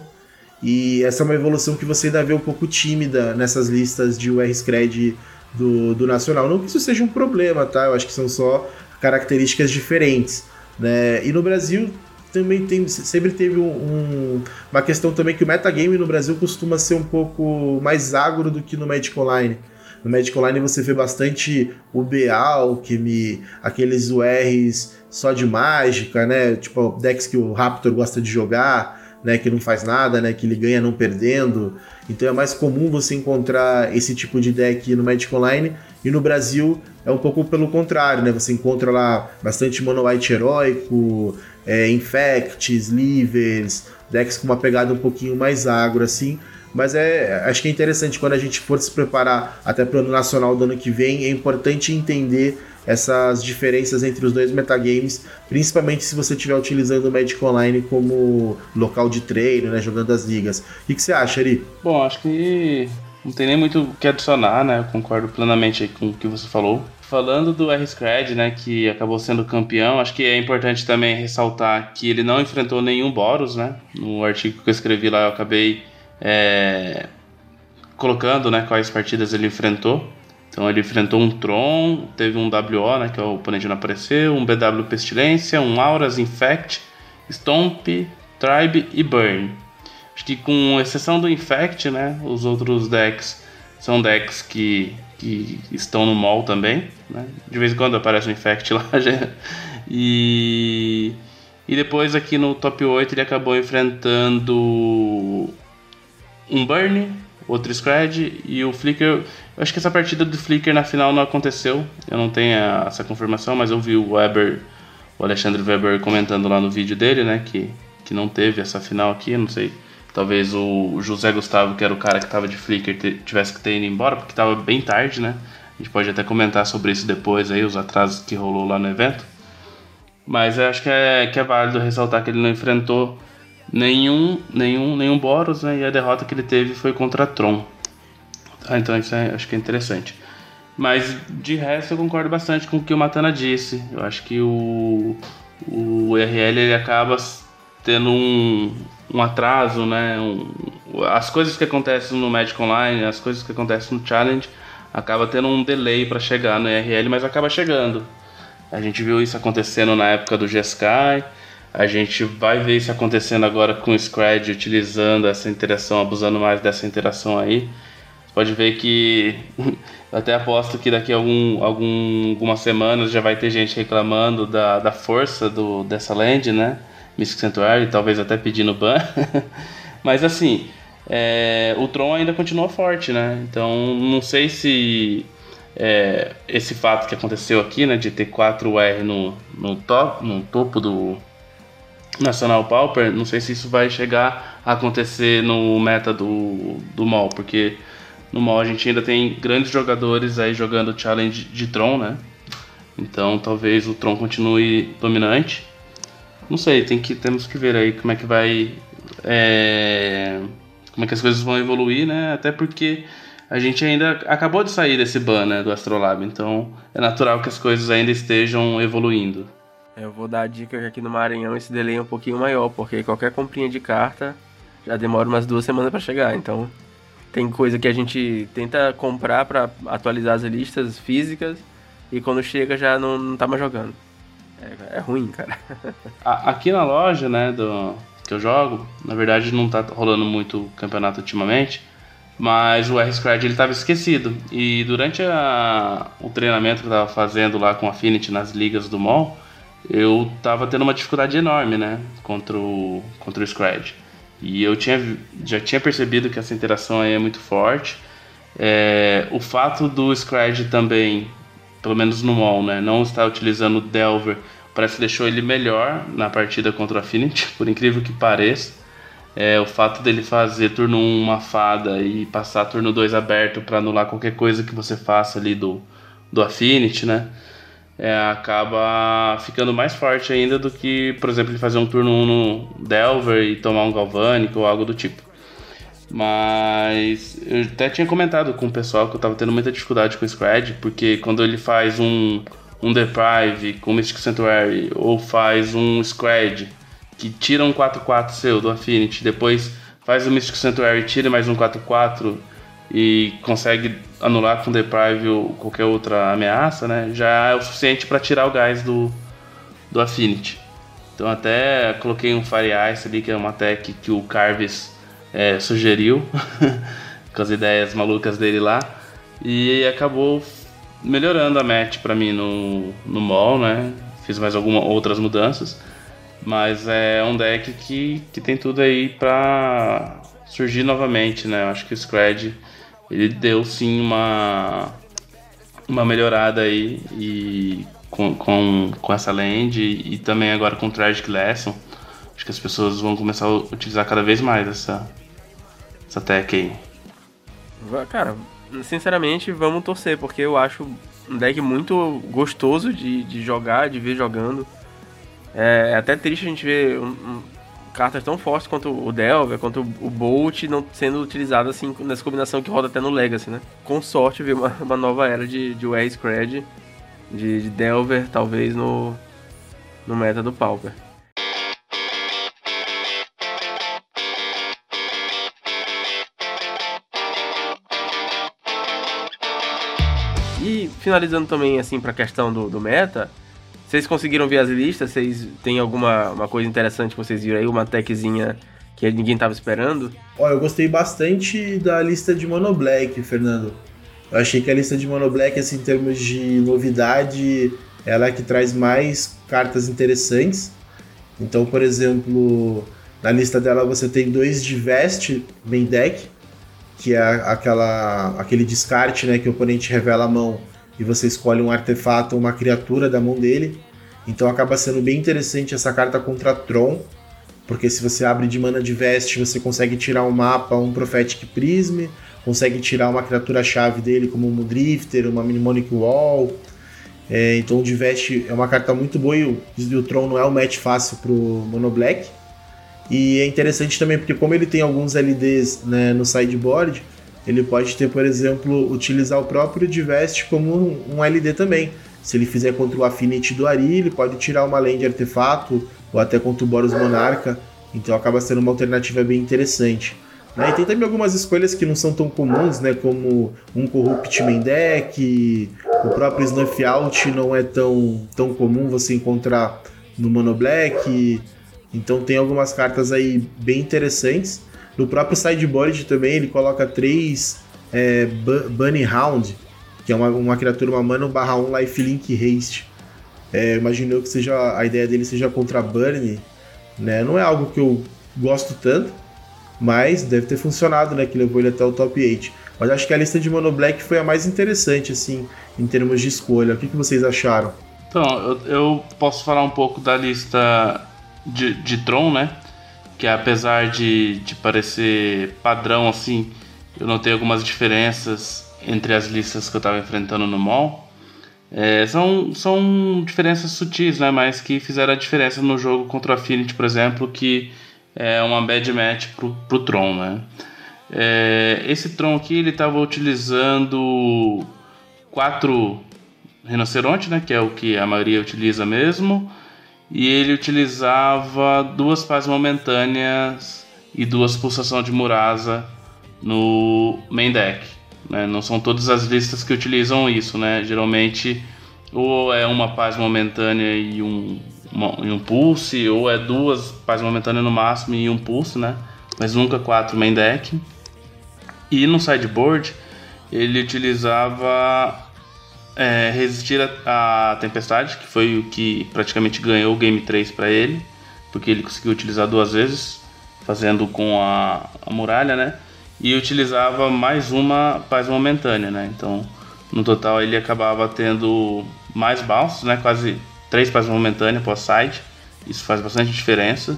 E essa é uma evolução que você ainda vê um pouco tímida nessas listas de UR Scred do, do Nacional. Não que isso seja um problema, tá? Eu acho que são só características diferentes. Né? E no Brasil também tem, sempre teve um, um, uma questão também que o metagame no Brasil costuma ser um pouco mais agro do que no Magic Online. No Magic Online você vê bastante o BA, Alchemy, aqueles URs só de mágica, né? Tipo, decks que o Raptor gosta de jogar, né? Que não faz nada, né? Que ele ganha não perdendo. Então é mais comum você encontrar esse tipo de deck no Magic Online e no Brasil é um pouco pelo contrário, né? Você encontra lá bastante Mono White heróico, é, Infects, Livers, decks com uma pegada um pouquinho mais agro, assim. Mas é, acho que é interessante quando a gente for se preparar até para o ano nacional do ano que vem, é importante entender essas diferenças entre os dois metagames, principalmente se você estiver utilizando o Magic Online como local de treino, né, jogando as ligas. O que, que você acha, Ari? Bom, acho que não tem nem muito o que adicionar, né? Eu concordo plenamente com o que você falou. Falando do R-Scred, né, que acabou sendo campeão, acho que é importante também ressaltar que ele não enfrentou nenhum Boros, né? No artigo que eu escrevi lá, eu acabei é, colocando, né, quais partidas ele enfrentou. Então ele enfrentou um Tron, teve um WO, né, que é o oponente não apareceu, um BW Pestilência, um Auras Infect, Stomp, Tribe e Burn. Acho que com exceção do Infect, né, os outros decks são decks que, que estão no mall também, né? De vez em quando aparece um Infect lá já. E e depois aqui no top 8 ele acabou enfrentando um Burn, outro Scred e o Flicker. Eu acho que essa partida do Flicker na final não aconteceu. Eu não tenho essa confirmação, mas eu vi o Weber, o Alexandre Weber comentando lá no vídeo dele, né? Que, que não teve essa final aqui, não sei. Talvez o José Gustavo, que era o cara que estava de Flicker, tivesse que ter ido embora, porque estava bem tarde, né? A gente pode até comentar sobre isso depois aí, os atrasos que rolou lá no evento. Mas eu acho que é, que é válido ressaltar que ele não enfrentou nenhum, nenhum, nenhum Boros, né? E a derrota que ele teve foi contra Tron. Tá, então isso é, acho que é interessante. Mas de resto eu concordo bastante com o que o Matana disse. Eu acho que o, o RL ele acaba tendo um, um atraso, né? Um, as coisas que acontecem no Magic Online, as coisas que acontecem no Challenge, acaba tendo um delay para chegar no RL, mas acaba chegando. A gente viu isso acontecendo na época do G-Sky, a gente vai ver isso acontecendo agora com o Scred utilizando essa interação, abusando mais dessa interação aí. Você pode ver que até aposto que daqui a algum, algum, algumas semanas já vai ter gente reclamando da, da força do, dessa land, né? Mystic Sanctuary, talvez até pedindo ban. Mas assim, é, o Tron ainda continua forte, né? Então não sei se é, esse fato que aconteceu aqui, né, de ter 4R no, no, top, no topo do Nacional Pauper, não sei se isso vai chegar a acontecer no meta do, do MOL, porque no MOL a gente ainda tem grandes jogadores aí jogando challenge de Tron, né? Então talvez o Tron continue dominante. Não sei, tem que, temos que ver aí como é que vai. É, como é que as coisas vão evoluir, né? Até porque a gente ainda acabou de sair desse ban né, do Astrolab, então é natural que as coisas ainda estejam evoluindo. Eu vou dar a dica que aqui no Maranhão esse delay é um pouquinho maior, porque qualquer comprinha de carta já demora umas duas semanas para chegar, então tem coisa que a gente tenta comprar para atualizar as listas físicas e quando chega já não, não tá mais jogando. É, é ruim, cara. Aqui na loja, né, do, que eu jogo, na verdade não tá rolando muito campeonato ultimamente, mas o R-Scratch ele estava esquecido. E durante a, o treinamento que eu estava fazendo lá com a Affinity nas ligas do mall, eu estava tendo uma dificuldade enorme, né, contra o, contra o Scratch. E eu tinha, já tinha percebido que essa interação aí é muito forte. É, o fato do Scratch também, pelo menos no mall, né, não estar utilizando o Delver, parece que deixou ele melhor na partida contra o Affinity, por incrível que pareça. É, o fato dele fazer turno 1 uma fada e passar turno 2 aberto para anular qualquer coisa que você faça ali do, do Affinity, né? É, acaba ficando mais forte ainda do que, por exemplo, ele fazer um turno 1 no Delver e tomar um Galvanic ou algo do tipo. Mas eu até tinha comentado com o pessoal que eu tava tendo muita dificuldade com o Scred, porque quando ele faz um, um Deprive com Mystic Sanctuary ou faz um Scred que tira um 4-4 seu do Affinity, depois faz o Mystic Sanctuary, tira mais um 4-4 e consegue anular com Deprive ou qualquer outra ameaça, né? Já é o suficiente para tirar o gás do, do Affinity. Então até coloquei um Fire Ice ali, que é uma tech que o Carves é, sugeriu, com as ideias malucas dele lá, e acabou melhorando a match para mim no, no mall, né? Fiz mais algumas outras mudanças. Mas é um deck que, que tem tudo aí pra surgir novamente, né? Eu acho que o Scred ele deu sim uma, uma melhorada aí e com, com, com essa land e, e também agora com o Tragic Lesson. Acho que as pessoas vão começar a utilizar cada vez mais essa, essa tech aí. Cara, sinceramente, vamos torcer, porque eu acho um deck muito gostoso de, de jogar, de ver jogando. É, é até triste a gente ver um, um, cartas tão fortes quanto o Delver, quanto o Bolt não sendo utilizado assim nessa combinação que roda até no Legacy, né? Com sorte ver uma, uma nova era de, de Way Scred, de, de Delver, talvez no, no meta do Pauper. E finalizando também assim para a questão do, do meta, vocês conseguiram ver as listas? Vocês têm alguma uma coisa interessante que vocês viram aí? Uma techzinha que ninguém tava esperando? Olha, eu gostei bastante da lista de Mono Black, Fernando. Eu achei que a lista de Mono Black, assim, em termos de novidade, ela é que traz mais cartas interessantes. Então, por exemplo, na lista dela você tem dois de Vest main deck, que é aquela, aquele descarte, né, que o oponente revela a mão e você escolhe um artefato ou uma criatura da mão dele. Então acaba sendo bem interessante essa carta contra Tron, porque se você abre de mana de veste, você consegue tirar um mapa, um Prophetic Prism, consegue tirar uma criatura-chave dele, como um Mudrifter, uma Mnemonic Wall. É, então o Divest é uma carta muito boa e o, e o Tron não é um match fácil pro Mono Black. E é interessante também porque como ele tem alguns LDs né, no sideboard, ele pode ter, por exemplo, utilizar o próprio Divest como um, LD também. Se ele fizer contra o Affinity do Ari, ele pode tirar uma land artefato, ou até contra o Boros Monarca, então acaba sendo uma alternativa bem interessante. Né? E tem também algumas escolhas que não são tão comuns, né? como um Corrupt Main Deck, o próprio Snuff Out não é tão, tão comum você encontrar no Mono Black, então tem algumas cartas aí bem interessantes. No próprio sideboard também ele coloca três é, Bunny Hound, que é uma, uma criatura, uma mana barra 1 lifelink haste. É, imaginou que seja a ideia dele seja contra Burn, né? Não é algo que eu gosto tanto, mas deve ter funcionado, né? Que levou ele até o top 8. Mas acho que a lista de Mono Black foi a mais interessante, assim, em termos de escolha. O que, que vocês acharam? Então, eu, eu posso falar um pouco da lista de, de Tron, né? Que apesar de, de parecer padrão, assim, eu notei algumas diferenças entre as listas que eu estava enfrentando no mall. É, são, são diferenças sutis, né? Mas que fizeram a diferença no jogo contra o Affinity, por exemplo, que é uma bad match pro, pro Tron, né? É, esse Tron aqui, ele estava utilizando quatro rinoceronte, né? Que é o que a maioria utiliza mesmo. E ele utilizava duas paz momentâneas e duas pulsação de Murasa no main deck. Né? Não são todas as listas que utilizam isso, né? Geralmente ou é uma paz momentânea e um, uma, e um pulse, ou é duas paz momentâneas no máximo e um pulse, né? Mas nunca quatro main deck. E no sideboard ele utilizava é, resistir à tempestade, que foi o que praticamente ganhou o game 3 para ele, porque ele conseguiu utilizar duas vezes, fazendo com a, a muralha, né? e utilizava mais uma paz momentânea, né? Então, no total ele acabava tendo mais bounces, né? Quase três paz momentâneas pós-side. Isso faz bastante diferença.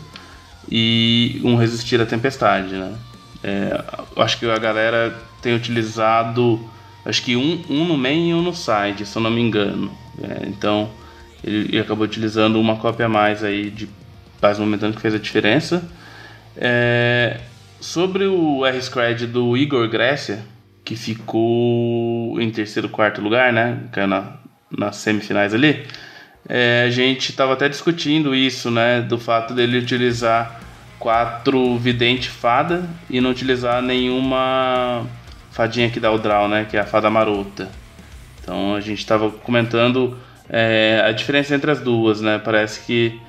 E um resistir à tempestade, né? É, acho que a galera tem utilizado, acho que um, um no main e um no side, se eu não me engano. É, então, ele, ele, acabou utilizando uma cópia a mais aí de paz momentânea que fez a diferença. É, Sobre o R-Scred do Igor Grécia, que ficou em terceiro, quarto lugar, né? Caiu na, nas semifinais ali. É, a gente estava até discutindo isso, né? Do fato dele utilizar quatro vidente fada e não utilizar nenhuma fadinha que dá o draw, né? Que é a fada marota. Então a gente estava comentando é, a diferença entre as duas, né? Parece que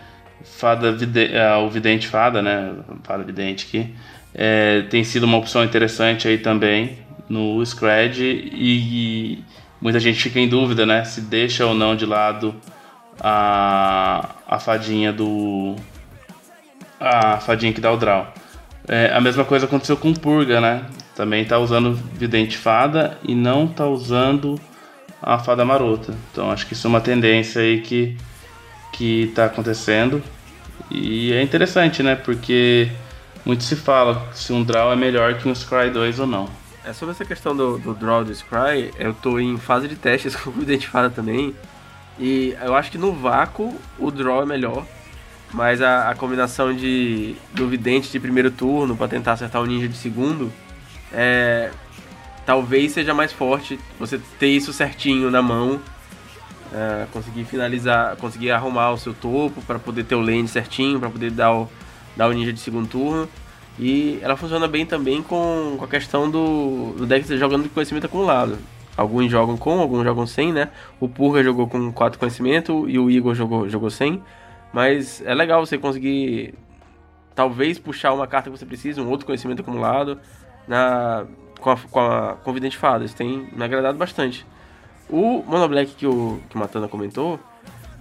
fada vide, é, o vidente fada, né? Fada vidente aqui é, tem sido uma opção interessante aí também no Scred e, e, muita gente fica em dúvida, né, se deixa ou não de lado a, a fadinha do a fadinha que dá o draw. É, a mesma coisa aconteceu com Purga, né? Também tá usando Vidente Fada e não tá usando a Fada Marota. Então acho que isso é uma tendência aí que, que tá acontecendo. E é interessante, né? Porque muito se fala se um draw é melhor que um Scry 2 ou não. É sobre essa questão do, do draw do Scry, eu tô em fase de testes com o Identifada também. E eu acho que no vácuo o draw é melhor. Mas a, a combinação de do vidente de primeiro turno para tentar acertar o ninja de segundo é, talvez seja mais forte você ter isso certinho na mão, é, conseguir finalizar, conseguir arrumar o seu topo para poder ter o lane certinho, para poder dar o, dar o ninja de segundo turno. E ela funciona bem também com, com a questão do, do deck jogando de conhecimento acumulado. Alguns jogam com, alguns jogam sem, né? O Purga jogou com 4 conhecimento e o Igor jogou, jogou sem. Mas é legal você conseguir talvez puxar uma carta que você precisa, um outro conhecimento acumulado, na, com, a, com, a, com Vidente Fada. Isso tem me agradado bastante. O Mono Black que o, que o Matana comentou,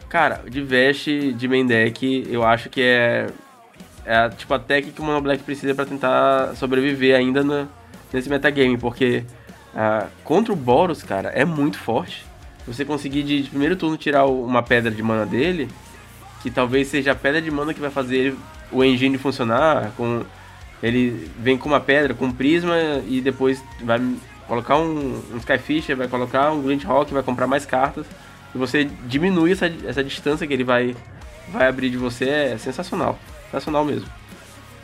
cara, de veste de main deck, eu acho que é é tipo a tech que o Mono Black precisa para tentar sobreviver ainda no, nesse metagame, porque uh, contra o Boros, cara, é muito forte. Você conseguir de, de primeiro turno tirar uma pedra de mana dele, que talvez seja a pedra de mana que vai fazer ele, o engine funcionar. Com, ele vem com uma pedra, com um prisma, e depois vai colocar um, um Skyfisher, vai colocar um Rock, vai comprar mais cartas. E você diminui essa, essa distância que ele vai, vai abrir de você, é sensacional. Sensacional mesmo.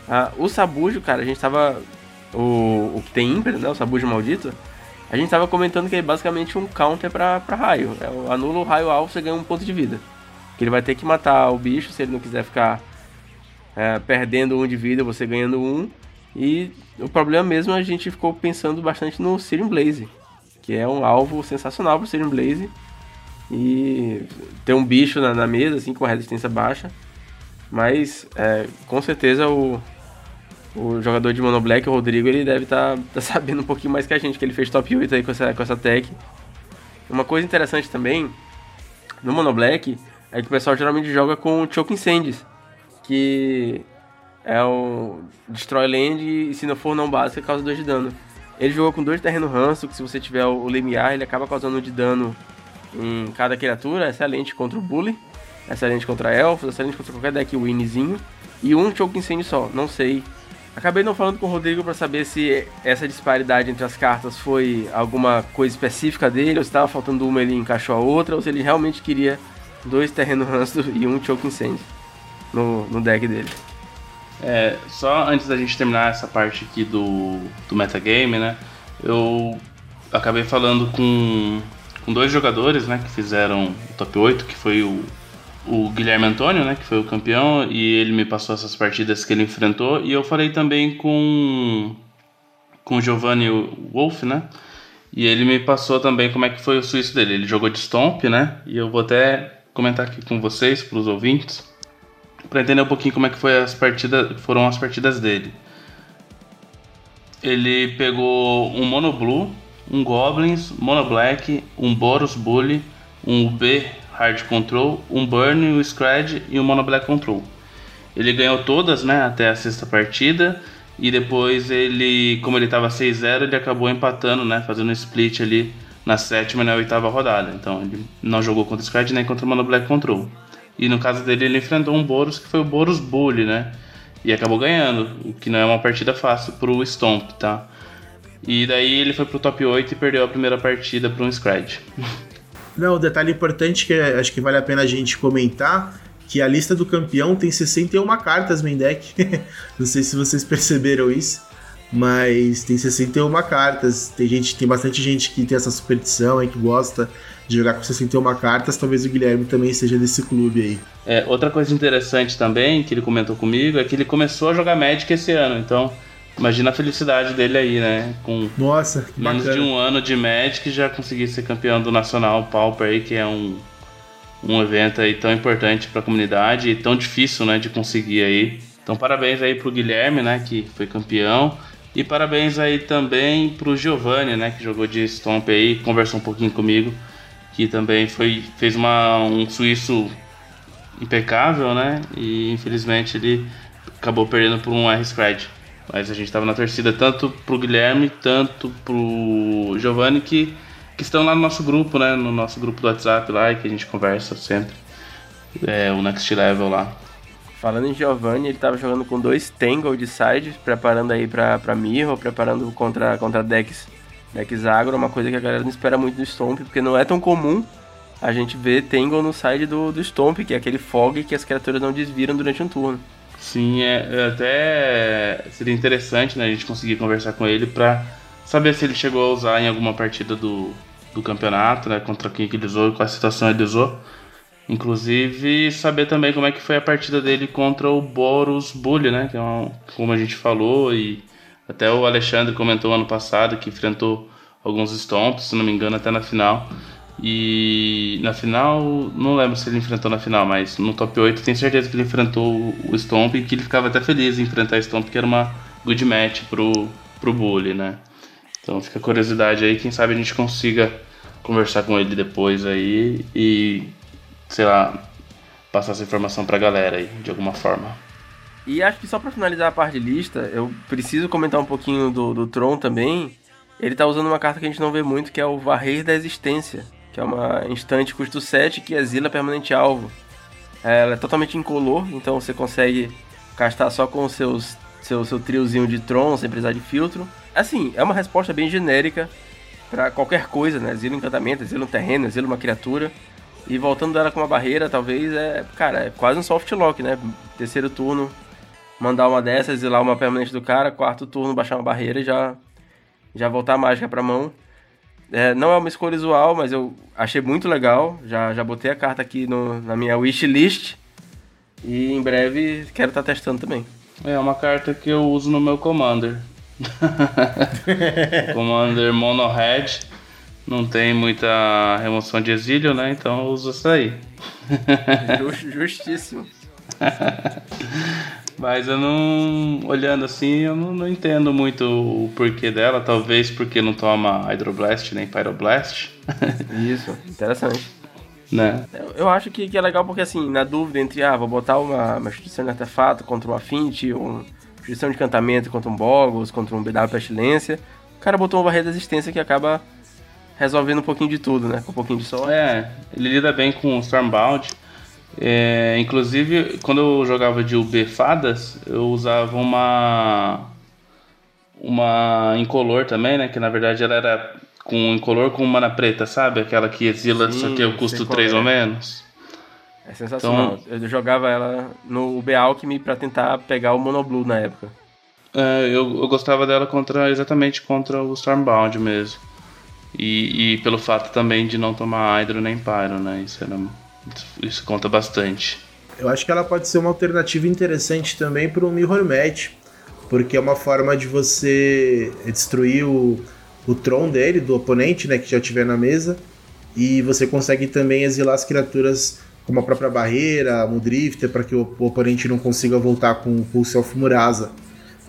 Ah, o Sabujo, cara, a gente tava. O, o que tem Imper, né? O Sabujo maldito. A gente tava comentando que é basicamente um counter pra, pra raio. É, anula o raio alvo, você ganha um ponto de vida. Que ele vai ter que matar o bicho se ele não quiser ficar é, perdendo um de vida, você ganhando um. E o problema mesmo a gente ficou pensando bastante no Siren Blaze, que é um alvo sensacional pro Siren Blaze. E ter um bicho na, na mesa, assim, com resistência baixa. Mas é, com certeza o, o jogador de Mono Black, o Rodrigo, ele deve estar tá, tá sabendo um pouquinho mais que a gente, que ele fez top 8 aí com essa, com essa tech. Uma coisa interessante também, no Mono Black, é que o pessoal geralmente joga com Choke Incendies, que é o Destrói Land e se não for não básica causa 2 de dano. Ele jogou com dois terreno ranço, que se você tiver o limiar, ele acaba causando 1 de dano em cada criatura, excelente contra o Bully, excelente contra elfos, excelente contra qualquer deck winzinho, e um Choke Incêndio só, não sei. Acabei não falando com o Rodrigo para saber se essa disparidade entre as cartas foi alguma coisa específica dele, ou se estava faltando uma ele encaixou a outra, ou se ele realmente queria dois terrenos ranço e um Choke Incendio no, no deck dele. É, só antes da gente terminar essa parte aqui do, do metagame, né? Eu acabei falando com, com dois jogadores, né? Que fizeram o top 8, que foi o o Guilherme Antônio, né, que foi o campeão, e ele me passou essas partidas que ele enfrentou, e eu falei também com com o Giovanni Wolf, né? E ele me passou também como é que foi o suíço dele. Ele jogou de Stomp, né? E eu vou até comentar aqui com vocês, para os ouvintes, para entender um pouquinho como é que foi as partidas, foram as partidas dele. Ele pegou um Mono Blue, um Goblins, Mono Black, um Boros Bully, um B Hard Control, um Burn, um Scred e um Mono Black Control. Ele ganhou todas, né, até a sexta partida e depois ele, como ele estava 6-0, ele acabou empatando, né, fazendo um split ali na sétima e na oitava rodada. Então ele não jogou contra o Scred nem contra o Mono Black Control. E no caso dele ele enfrentou um Boros que foi o Boros Bully, né? E acabou ganhando, o que não é uma partida fácil pro Stomp, tá? E daí ele foi pro top 8 e perdeu a primeira partida para um Scred. Não, o detalhe importante que acho que vale a pena a gente comentar que a lista do campeão tem 61 cartas main deck. Não sei se vocês perceberam isso, mas tem 61 cartas. Tem gente, tem bastante gente que tem essa superstição aí que gosta de jogar com 61 cartas. Talvez o Guilherme também seja desse clube aí. É, outra coisa interessante também que ele comentou comigo é que ele começou a jogar Magic esse ano, então Imagina a felicidade dele aí, né? Com Nossa, menos bacana. de um ano de Magic já conseguir ser campeão do Nacional Pauper aí, que é um, um evento aí tão importante para a comunidade e tão difícil, né, de conseguir aí. Então parabéns aí pro Guilherme, né, que foi campeão. E parabéns aí também pro Giovanni, né, que jogou de Stomp aí, conversou um pouquinho comigo, que também foi fez uma um suíço impecável, né? E infelizmente ele acabou perdendo por um R-Scratch. Mas a gente estava na torcida tanto pro Guilherme, tanto pro Giovanni, que, que estão lá no nosso grupo, né? No nosso grupo do WhatsApp lá, que a gente conversa sempre. É, o Next Level lá. Falando em Giovanni, ele estava jogando com dois Tangle de side, preparando aí pra, pra Mirror, preparando contra, contra decks, decks agro, uma coisa que a galera não espera muito do Stomp, porque não é tão comum a gente ver Tangle no side do, do Stomp, que é aquele fog que as criaturas não desviram durante um turno. Sim, é, é, até seria interessante né, a gente conseguir conversar com ele para saber se ele chegou a usar em alguma partida do, do campeonato, né, contra quem que ele usou, qual situação ele usou. Inclusive, saber também como é que foi a partida dele contra o Boros Bully, né, que é uma, como a gente falou, e até o Alexandre comentou ano passado que enfrentou alguns Stomps, se não me engano, até na final. E na final, não lembro se ele enfrentou na final, mas no top 8 tenho certeza que ele enfrentou o Stomp e que ele ficava até feliz em enfrentar o Stomp, que era uma good match pro, pro Bully, né? Então fica a curiosidade aí, quem sabe a gente consiga conversar com ele depois aí e, sei lá, passar essa informação pra galera aí, de alguma forma. E acho que só para finalizar a parte de lista, eu preciso comentar um pouquinho do, do Tron também. Ele tá usando uma carta que a gente não vê muito, que é o Varrer da Existência, que é uma instante custo 7 que exila permanente alvo. Ela é totalmente incolor, então você consegue castar só com seus, seu, seu triozinho de Tron, sem precisar de filtro. Assim, é uma resposta bem genérica para qualquer coisa, né? Exila um encantamento, exila um terreno, exila uma criatura. E voltando dela com uma barreira, talvez é. Cara, é quase um soft lock, né? Terceiro turno, mandar uma dessas, exilar uma permanente do cara, quarto turno, baixar uma barreira e já, já voltar a mágica pra mão. É, não é uma escolha usual, mas eu achei muito legal. Já, já botei a carta aqui no, na minha wishlist. E em breve quero estar tá testando também. É uma carta que eu uso no meu Commander. Commander Mono Red. Não tem muita remoção de exílio, né? Então eu uso essa aí. Justíssimo. Mas eu não. Olhando assim, eu não, não, entendo muito o porquê dela. Talvez porque não toma Hydroblast nem Pyroblast. Isso, interessante. Né? Eu, acho que, que, é legal porque, assim, na dúvida entre, ah, vou botar uma, uma instituição de artefato contra um Affinity, uma instituição de encantamento contra um Boggles, contra um BW Pestilência, o cara botou uma barreira de resistência que acaba resolvendo um pouquinho de tudo, né? Com um pouquinho de sorte. É, ele lida bem com o Stormbound. É, inclusive, quando eu jogava de UB Fadas, eu usava uma uma incolor também, né? Que na verdade ela era com incolor com mana preta, sabe? Aquela que exila, Sim, só que eu custo 3 é. ou menos. É sensacional. Então, eu jogava ela no UB Alchemy pra tentar pegar o Monoblue na época. É, eu, eu gostava dela contra exatamente contra o Stormbound mesmo. E, e pelo fato também de não tomar Hydro nem Pyro, né? Isso era isso conta bastante. Eu acho que ela pode ser uma alternativa interessante também para o Mirror Match, porque é uma forma de você destruir o, o Tron dele, do oponente, né, que já tiver na mesa, e você consegue também exilar as criaturas como a própria barreira, o Drifter, para que o, o, oponente não consiga voltar com o Pulse of Murasa.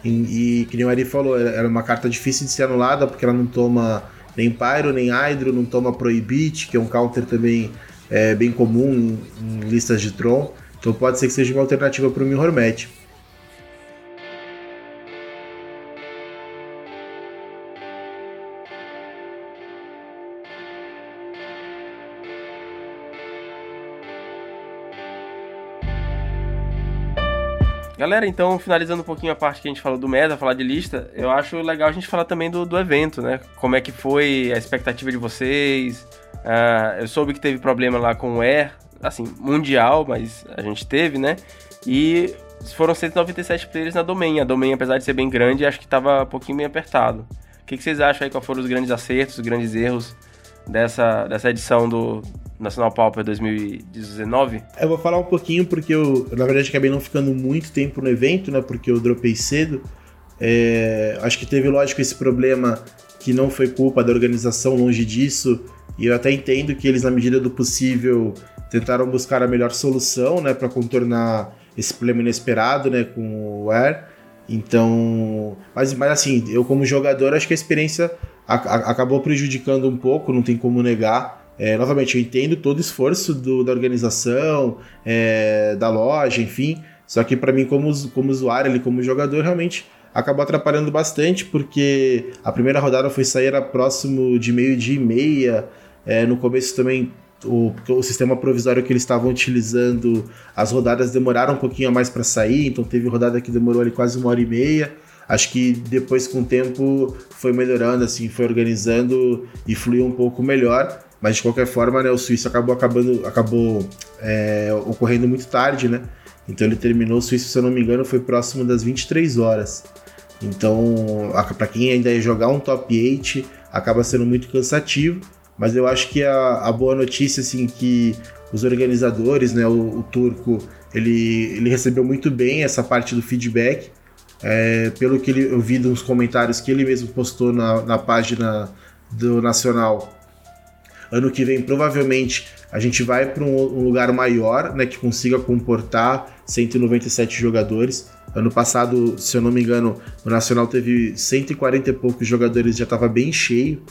E, e que nem o Ari falou, era uma carta difícil de ser anulada, porque ela não toma nem Pyro, nem Hydro, não toma Prohibit, que é um counter também é bem comum em, em listas de Tron, então pode ser que seja uma alternativa para o Mirror Match. Galera, então, finalizando um pouquinho a parte que a gente falou do meta, falar de lista, eu acho legal a gente falar também do, do evento, né? Como é que foi a expectativa de vocês, Uh, eu soube que teve problema lá com o Air, assim, mundial, mas a gente teve, né? E foram 197 players na Domain. A Domain, apesar de ser bem grande, acho que estava um pouquinho meio apertado. O que, que, vocês acham aí? Quais foram os grandes acertos, os grandes erros dessa, dessa edição do Nacional Pauper 2019? Eu vou falar um pouquinho porque eu, na verdade, acabei não ficando muito tempo no evento, né? Porque eu dropei cedo. É, acho que teve, lógico, esse problema que não foi culpa da organização, longe disso. E eu até entendo que eles, na medida do possível, tentaram buscar a melhor solução, né, para contornar esse problema inesperado, né, com o Air. Então, mas, mas assim, eu como jogador acho que a experiência acabou prejudicando um pouco, não tem como negar. É, novamente, eu entendo todo o esforço do, da organização, é, da loja, enfim. Só que para mim, como, como usuário, ali, como jogador, realmente acabou atrapalhando bastante, porque a primeira rodada foi sair era próximo de meio-dia e meia. É, no começo também o, o sistema provisório que eles estavam utilizando, as rodadas demoraram um pouquinho a mais para sair, então teve rodada que demorou ali quase uma hora e meia. Acho que depois, com o tempo, foi melhorando, assim, foi organizando e fluiu um pouco melhor. Mas de qualquer forma, né, o Suíço acabou acabando, acabou é, ocorrendo muito tarde, né? Então ele terminou o Suíço, se eu não me engano, foi próximo das 23 horas. Então, para quem ainda ia jogar um top 8, acaba sendo muito cansativo. Mas eu acho que a, a boa notícia, assim, que os organizadores, né, o, o, Turco, ele, ele recebeu muito bem essa parte do feedback. É, pelo que ele, eu vi nos comentários que ele mesmo postou na, na página do Nacional, ano que vem provavelmente a gente vai para um, lugar maior, né, que consiga comportar 197 jogadores. Ano passado, se eu não me engano, o Nacional teve 140 e poucos jogadores, já estava bem cheio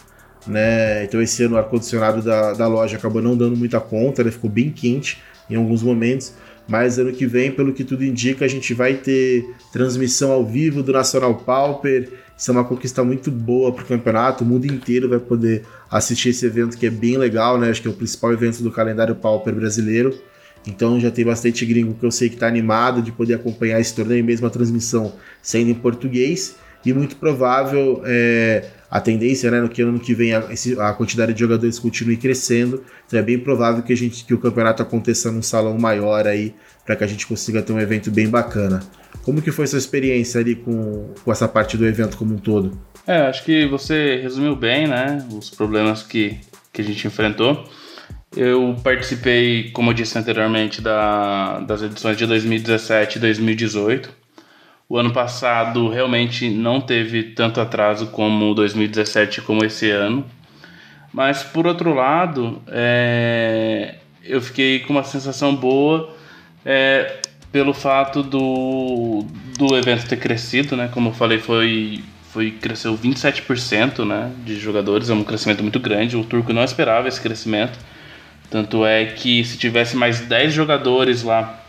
né? Então esse ano o ar-condicionado da, da loja acabou não dando muita conta, ele ficou bem quente em alguns momentos. mas ano que vem, pelo que tudo indica, a gente vai ter transmissão ao vivo do Nacional Pauper. Isso é uma conquista muito boa para o campeonato, o mundo inteiro vai poder assistir esse evento que é bem legal, né? Acho que é o principal evento do calendário Pauper brasileiro. Então já tem bastante gringo que eu sei que está animado de poder acompanhar esse torneio, mesmo a transmissão sendo em português. E muito provável é, a tendência, né, no que ano que vem a, a, quantidade de jogadores continue crescendo. Então é bem provável que a gente que o campeonato aconteça num salão maior aí, para que a gente consiga ter um evento bem bacana. Como que foi sua experiência ali com, com essa parte do evento como um todo? É, acho que você resumiu bem, né, os problemas que, que a gente enfrentou. Eu participei, como eu disse anteriormente, da, das edições de 2017 e 2018. O ano passado realmente não teve tanto atraso como 2017 como esse ano. Mas por outro lado, é, eu fiquei com uma sensação boa é, pelo fato do, do evento ter crescido, né? Como eu falei, foi, foi cresceu 27% né, de jogadores, é um crescimento muito grande. O turco não esperava esse crescimento. Tanto é que se tivesse mais 10 jogadores lá,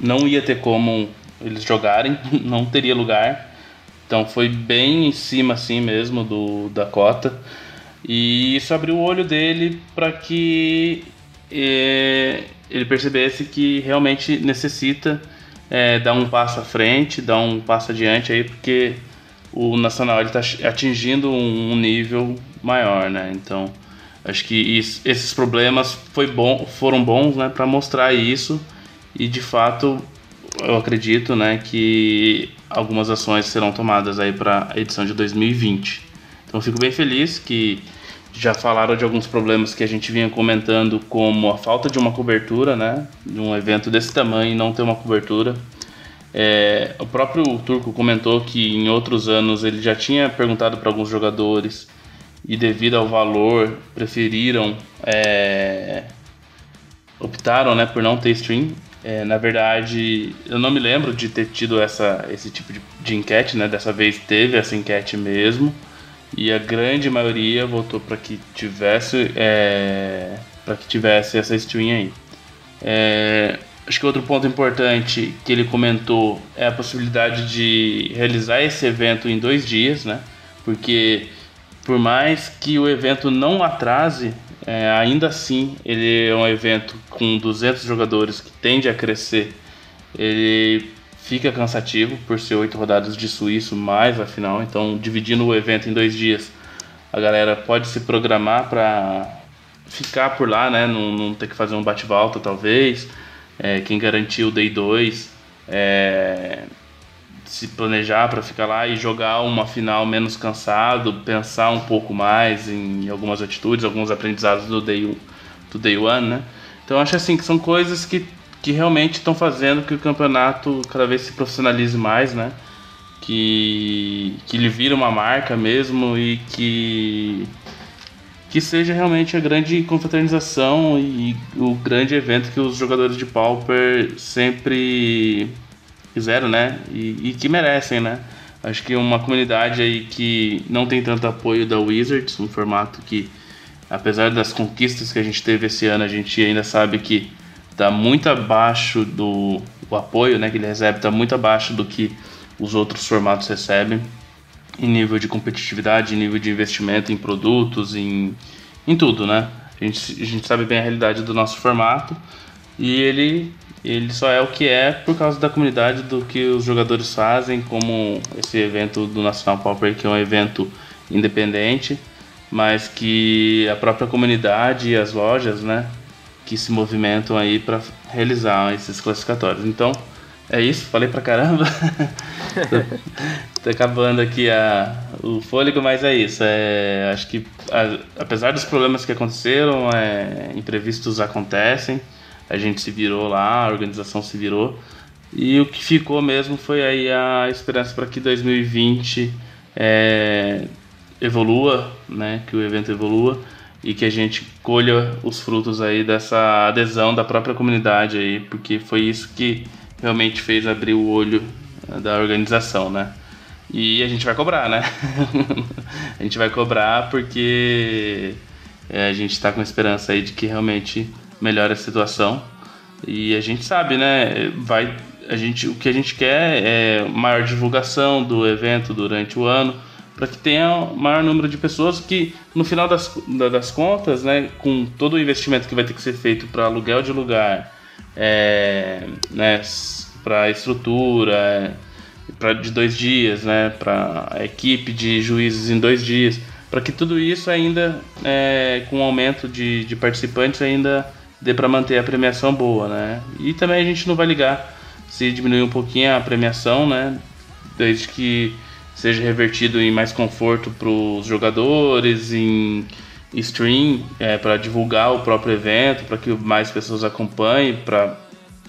não ia ter como eles jogarem, não teria lugar. Então foi bem em cima assim mesmo do da cota. E isso abriu o olho dele para que é, ele percebesse que realmente necessita é, dar um passo à frente, dar um passo adiante aí, porque o Nacional está atingindo um nível maior, né? Então Acho que isso, esses problemas foi bom, foram bons né, para mostrar isso e de fato eu acredito né, que algumas ações serão tomadas aí para a edição de 2020. Então fico bem feliz que já falaram de alguns problemas que a gente vinha comentando, como a falta de uma cobertura, né, de um evento desse tamanho e não ter uma cobertura. É, o próprio Turco comentou que em outros anos ele já tinha perguntado para alguns jogadores e devido ao valor preferiram é, optaram né, por não ter stream. É, na verdade, eu não me lembro de ter tido essa, esse tipo de, de enquete, né? Dessa vez teve essa enquete mesmo. E a grande maioria votou para que tivesse é, para que tivesse essa stream aí. É, acho que outro ponto importante que ele comentou é a possibilidade de realizar esse evento em dois dias, né? Porque por mais que o evento não atrase, é, ainda assim ele é um evento com 200 jogadores que tende a crescer. Ele fica cansativo por ser oito rodadas de suíço mais a final, então dividindo o evento em dois dias, a galera pode se programar para ficar por lá, né? Não, não ter que fazer um bate-volta talvez. É, quem garantiu o Day 2 é, se planejar para ficar lá e jogar uma final menos cansado, pensar um pouco mais em algumas atitudes, alguns aprendizados do day, do day one, né? Então acho assim que são coisas que, que realmente estão fazendo que o campeonato cada vez se profissionalize mais, né? Que, que ele vira uma marca mesmo e que que seja realmente a grande confraternização e o grande evento que os jogadores de Pauper sempre fizeram, né? E, e, que merecem, né? Acho que uma comunidade aí que não tem tanto apoio da Wizards, um formato que, apesar das conquistas que a gente teve esse ano, a gente ainda sabe que está muito abaixo do o apoio, né? Que ele recebe está muito abaixo do que os outros formatos recebem em nível de competitividade, em nível de investimento em produtos, em, em tudo, né? A gente, a gente sabe bem a realidade do nosso formato e ele ele só é o que é por causa da comunidade, do que os jogadores fazem, como esse evento do National Pauper, que é um evento independente, mas que a própria comunidade e as lojas, né, que se movimentam aí para realizar esses classificatórios. Então, é isso, falei pra caramba. tá acabando aqui a, o fôlego, mas é isso. É, acho que a, apesar dos problemas que aconteceram, é, imprevistos acontecem a gente se virou lá, a organização se virou. E o que ficou mesmo foi aí a esperança para que 2020 é, evolua, né, que o evento evolua e que a gente colha os frutos aí dessa adesão da própria comunidade aí, porque foi isso que realmente fez abrir o olho é, da organização, né? E a gente vai cobrar, né? a gente vai cobrar porque é, a gente está com esperança aí de que realmente melhore a situação. E a gente sabe, né? Vai, a gente, o que a gente quer é maior divulgação do evento durante o ano, para que tenha maior número de pessoas que, no final das, das contas, né, com todo o investimento que vai ter que ser feito para aluguel de lugar, é, né, para estrutura, para de dois dias, né, para a equipe de juízes em dois dias, para que tudo isso ainda, é, com o aumento de, de participantes, ainda dê para manter a premiação boa, né? E também a gente não vai ligar se diminuir um pouquinho a premiação, né? Desde que seja revertido em mais conforto para os jogadores, em stream, é, para divulgar o próprio evento, para que mais pessoas acompanhem, para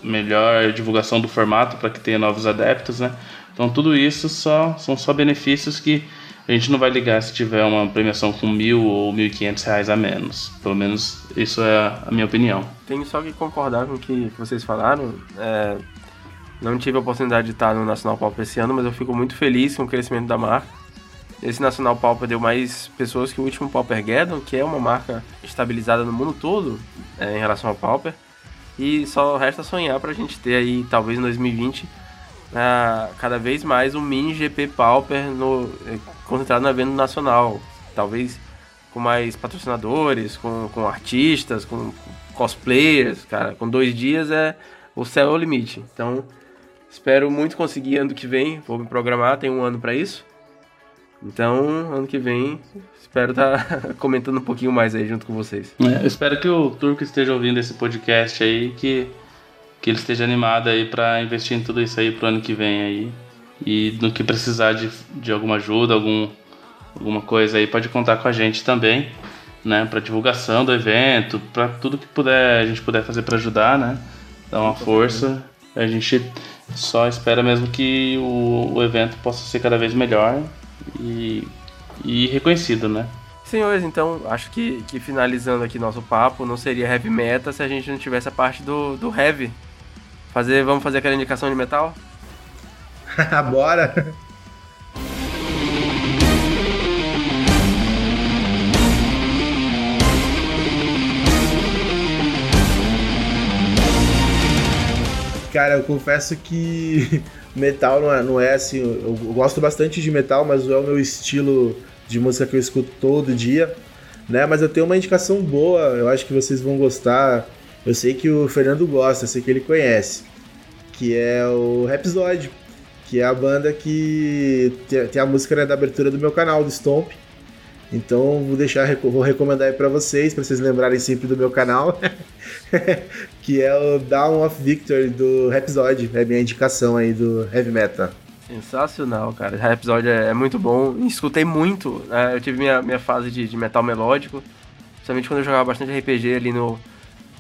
melhor divulgação do formato, para que tenha novos adeptos, né? Então tudo isso só são só benefícios que a gente não vai ligar se tiver uma premiação com mil ou mil e quinhentos reais a menos. Pelo menos isso é a minha opinião. Tenho só que concordar com o que vocês falaram. É, não tive a oportunidade de estar no Nacional Pauper esse ano, mas eu fico muito feliz com o crescimento da marca. Esse Nacional Pauper deu mais pessoas que o último Pauper Geddon, que é uma marca estabilizada no mundo todo é, em relação ao Pauper. E só resta sonhar para a gente ter aí, talvez em 2020, uh, cada vez mais um mini GP Pauper no, concentrado no evento nacional. Talvez com mais patrocinadores, com, com artistas, com cosplayers, cara. Com dois dias é o céu é o limite. Então, espero muito conseguir ano que vem. Vou me programar, tem um ano para isso. Então, ano que vem, espero estar tá comentando um pouquinho mais aí junto com vocês. É, eu espero que o Turco esteja ouvindo esse podcast aí, que que ele esteja animado aí para investir em tudo isso aí pro ano que vem aí. E no que precisar de, de alguma ajuda, algum, alguma coisa aí, pode contar com a gente também, né? Para divulgação do evento, para tudo que puder a gente puder fazer para ajudar, né? Dar uma força. A gente só espera mesmo que o, o evento possa ser cada vez melhor e, e reconhecido, né? Senhores, então acho que, que finalizando aqui nosso papo, não seria heavy metal se a gente não tivesse a parte do, do heavy Fazer, vamos fazer aquela indicação de metal? Bora! Cara, eu confesso que metal não é, não é assim. Eu gosto bastante de metal, mas não é o meu estilo de música que eu escuto todo dia, né? Mas eu tenho uma indicação boa, eu acho que vocês vão gostar. Eu sei que o Fernando gosta, eu sei que ele conhece, que é o Rhapsody, que é a banda que tem a música né, da abertura do meu canal, do Stomp. Então vou deixar, vou recomendar aí para vocês, para vocês lembrarem sempre do meu canal, que é o Down of Victory do Rhapsody, é minha indicação aí do Heavy Metal. Sensacional, cara. O Rhapsody é, é muito bom. Escutei muito. Né? Eu tive minha, minha fase de, de metal melódico, principalmente quando eu jogava bastante RPG ali no,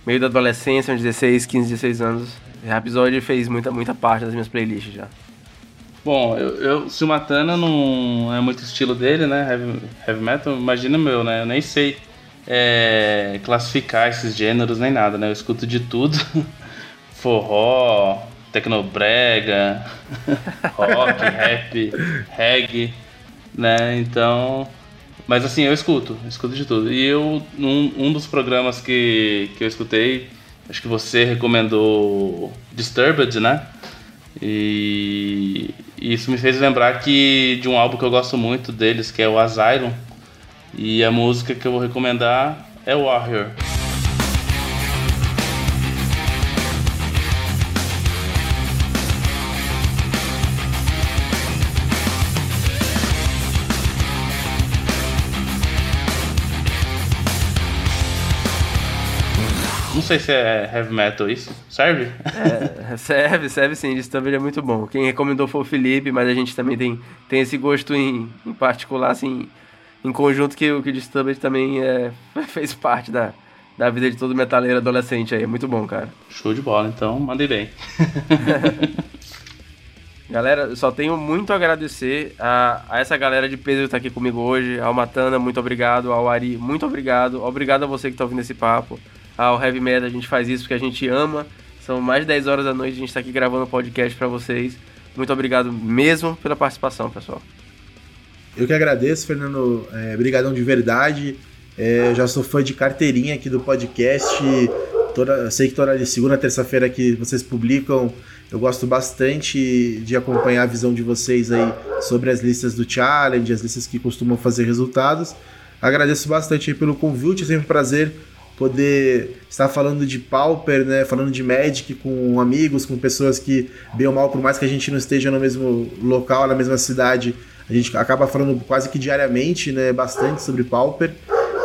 meio da adolescência, uns 16, 15, 16 anos. O episódio fez muita, muita parte das minhas playlists já. Bom, eu, eu, se o Matana não é muito estilo dele, né? Heavy, heavy metal, imagina o meu, né? Eu nem sei é, classificar esses gêneros nem nada, né? Eu escuto de tudo. Forró, tecnobrega, rock, rap, reggae, né? Então, mas assim, eu escuto, escuto de tudo. E eu, um, um dos programas que, que eu escutei, acho que você recomendou Disturbed, né? E isso me fez lembrar que de um álbum que eu gosto muito deles, que é o Asylum. E a música que eu vou recomendar é Warrior. Não sei se é heavy metal isso. Serve? É, serve, serve sim. Isso também é muito bom. Quem recomendou foi o Felipe, mas a gente também tem, tem esse gosto em, em particular, assim, em conjunto, que o que Disturbed também é, fez parte da, da vida de todo metaleiro adolescente aí. É muito bom, cara. Show de bola, então mandei bem. Galera, só tenho muito a agradecer a, a essa galera de peso que tá aqui comigo hoje. Ao Matana, muito obrigado. Ao Ari, muito obrigado. Obrigado a você que tá ouvindo esse papo ao Heavy Metal, a gente faz isso porque a gente ama. São mais de 10 horas da noite, a gente está aqui gravando um podcast para vocês. Muito obrigado mesmo pela participação, pessoal. Eu que agradeço, Fernando. É, brigadão de verdade. É, já sou fã de carteirinha aqui do podcast. toda, sei que toda segunda, terça-feira que vocês publicam, eu gosto bastante de acompanhar a visão de vocês aí sobre as listas do challenge, as listas que costumam fazer resultados. Agradeço bastante pelo convite, é sempre um prazer poder estar falando de Pauper, né, falando de Magic com amigos, com pessoas que, bem ou mal, por mais que a gente não esteja no mesmo local, na mesma cidade, a gente acaba falando quase que diariamente, né, bastante sobre Pauper.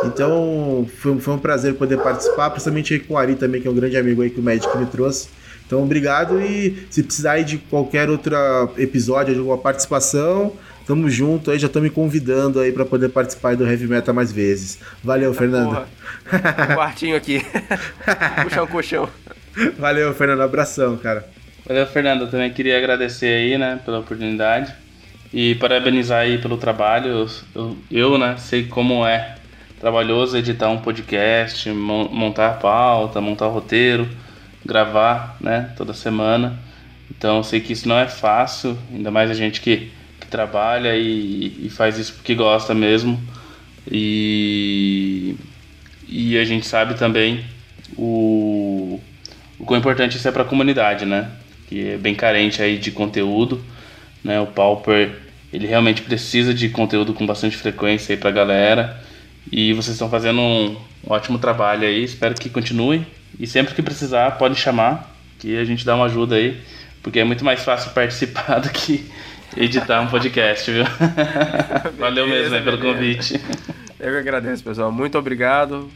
Então, foi, foi um prazer poder participar, principalmente aí com o Ari também, que é um grande amigo aí que o Magic me trouxe. Então, obrigado e se precisar aí de qualquer outro episódio, de alguma participação, tamo junto aí, já estão me convidando aí para poder participar do Heavy Metal mais vezes. Valeu, ah, Fernando. Um quartinho aqui. Puxar um colchão. Valeu, Fernando. Abração, cara. Valeu, Fernando. Eu também queria agradecer aí, né, pela oportunidade e parabenizar aí pelo trabalho. Eu, eu, eu né, sei como é trabalhoso editar um podcast, montar a pauta, montar o roteiro, gravar, né, toda semana. Então eu sei que isso não é fácil, ainda mais a gente que, que trabalha e, e faz isso porque gosta mesmo. E, e a gente sabe também o, o quão importante isso é para a comunidade, né? Que é bem carente aí de conteúdo, né? O Pauper, ele realmente precisa de conteúdo com bastante frequência aí para a galera. E vocês estão fazendo um ótimo trabalho aí, espero que continue. E sempre que precisar, pode chamar, que a gente dá uma ajuda aí, porque é muito mais fácil participar do que editar um podcast, viu? Valeu mesmo beleza, pelo convite. Eu que agradeço, pessoal. Muito obrigado.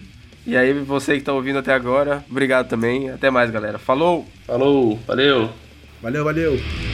E aí, você que está ouvindo até agora, obrigado também. Até mais, galera. Falou! Falou, valeu! Valeu, valeu!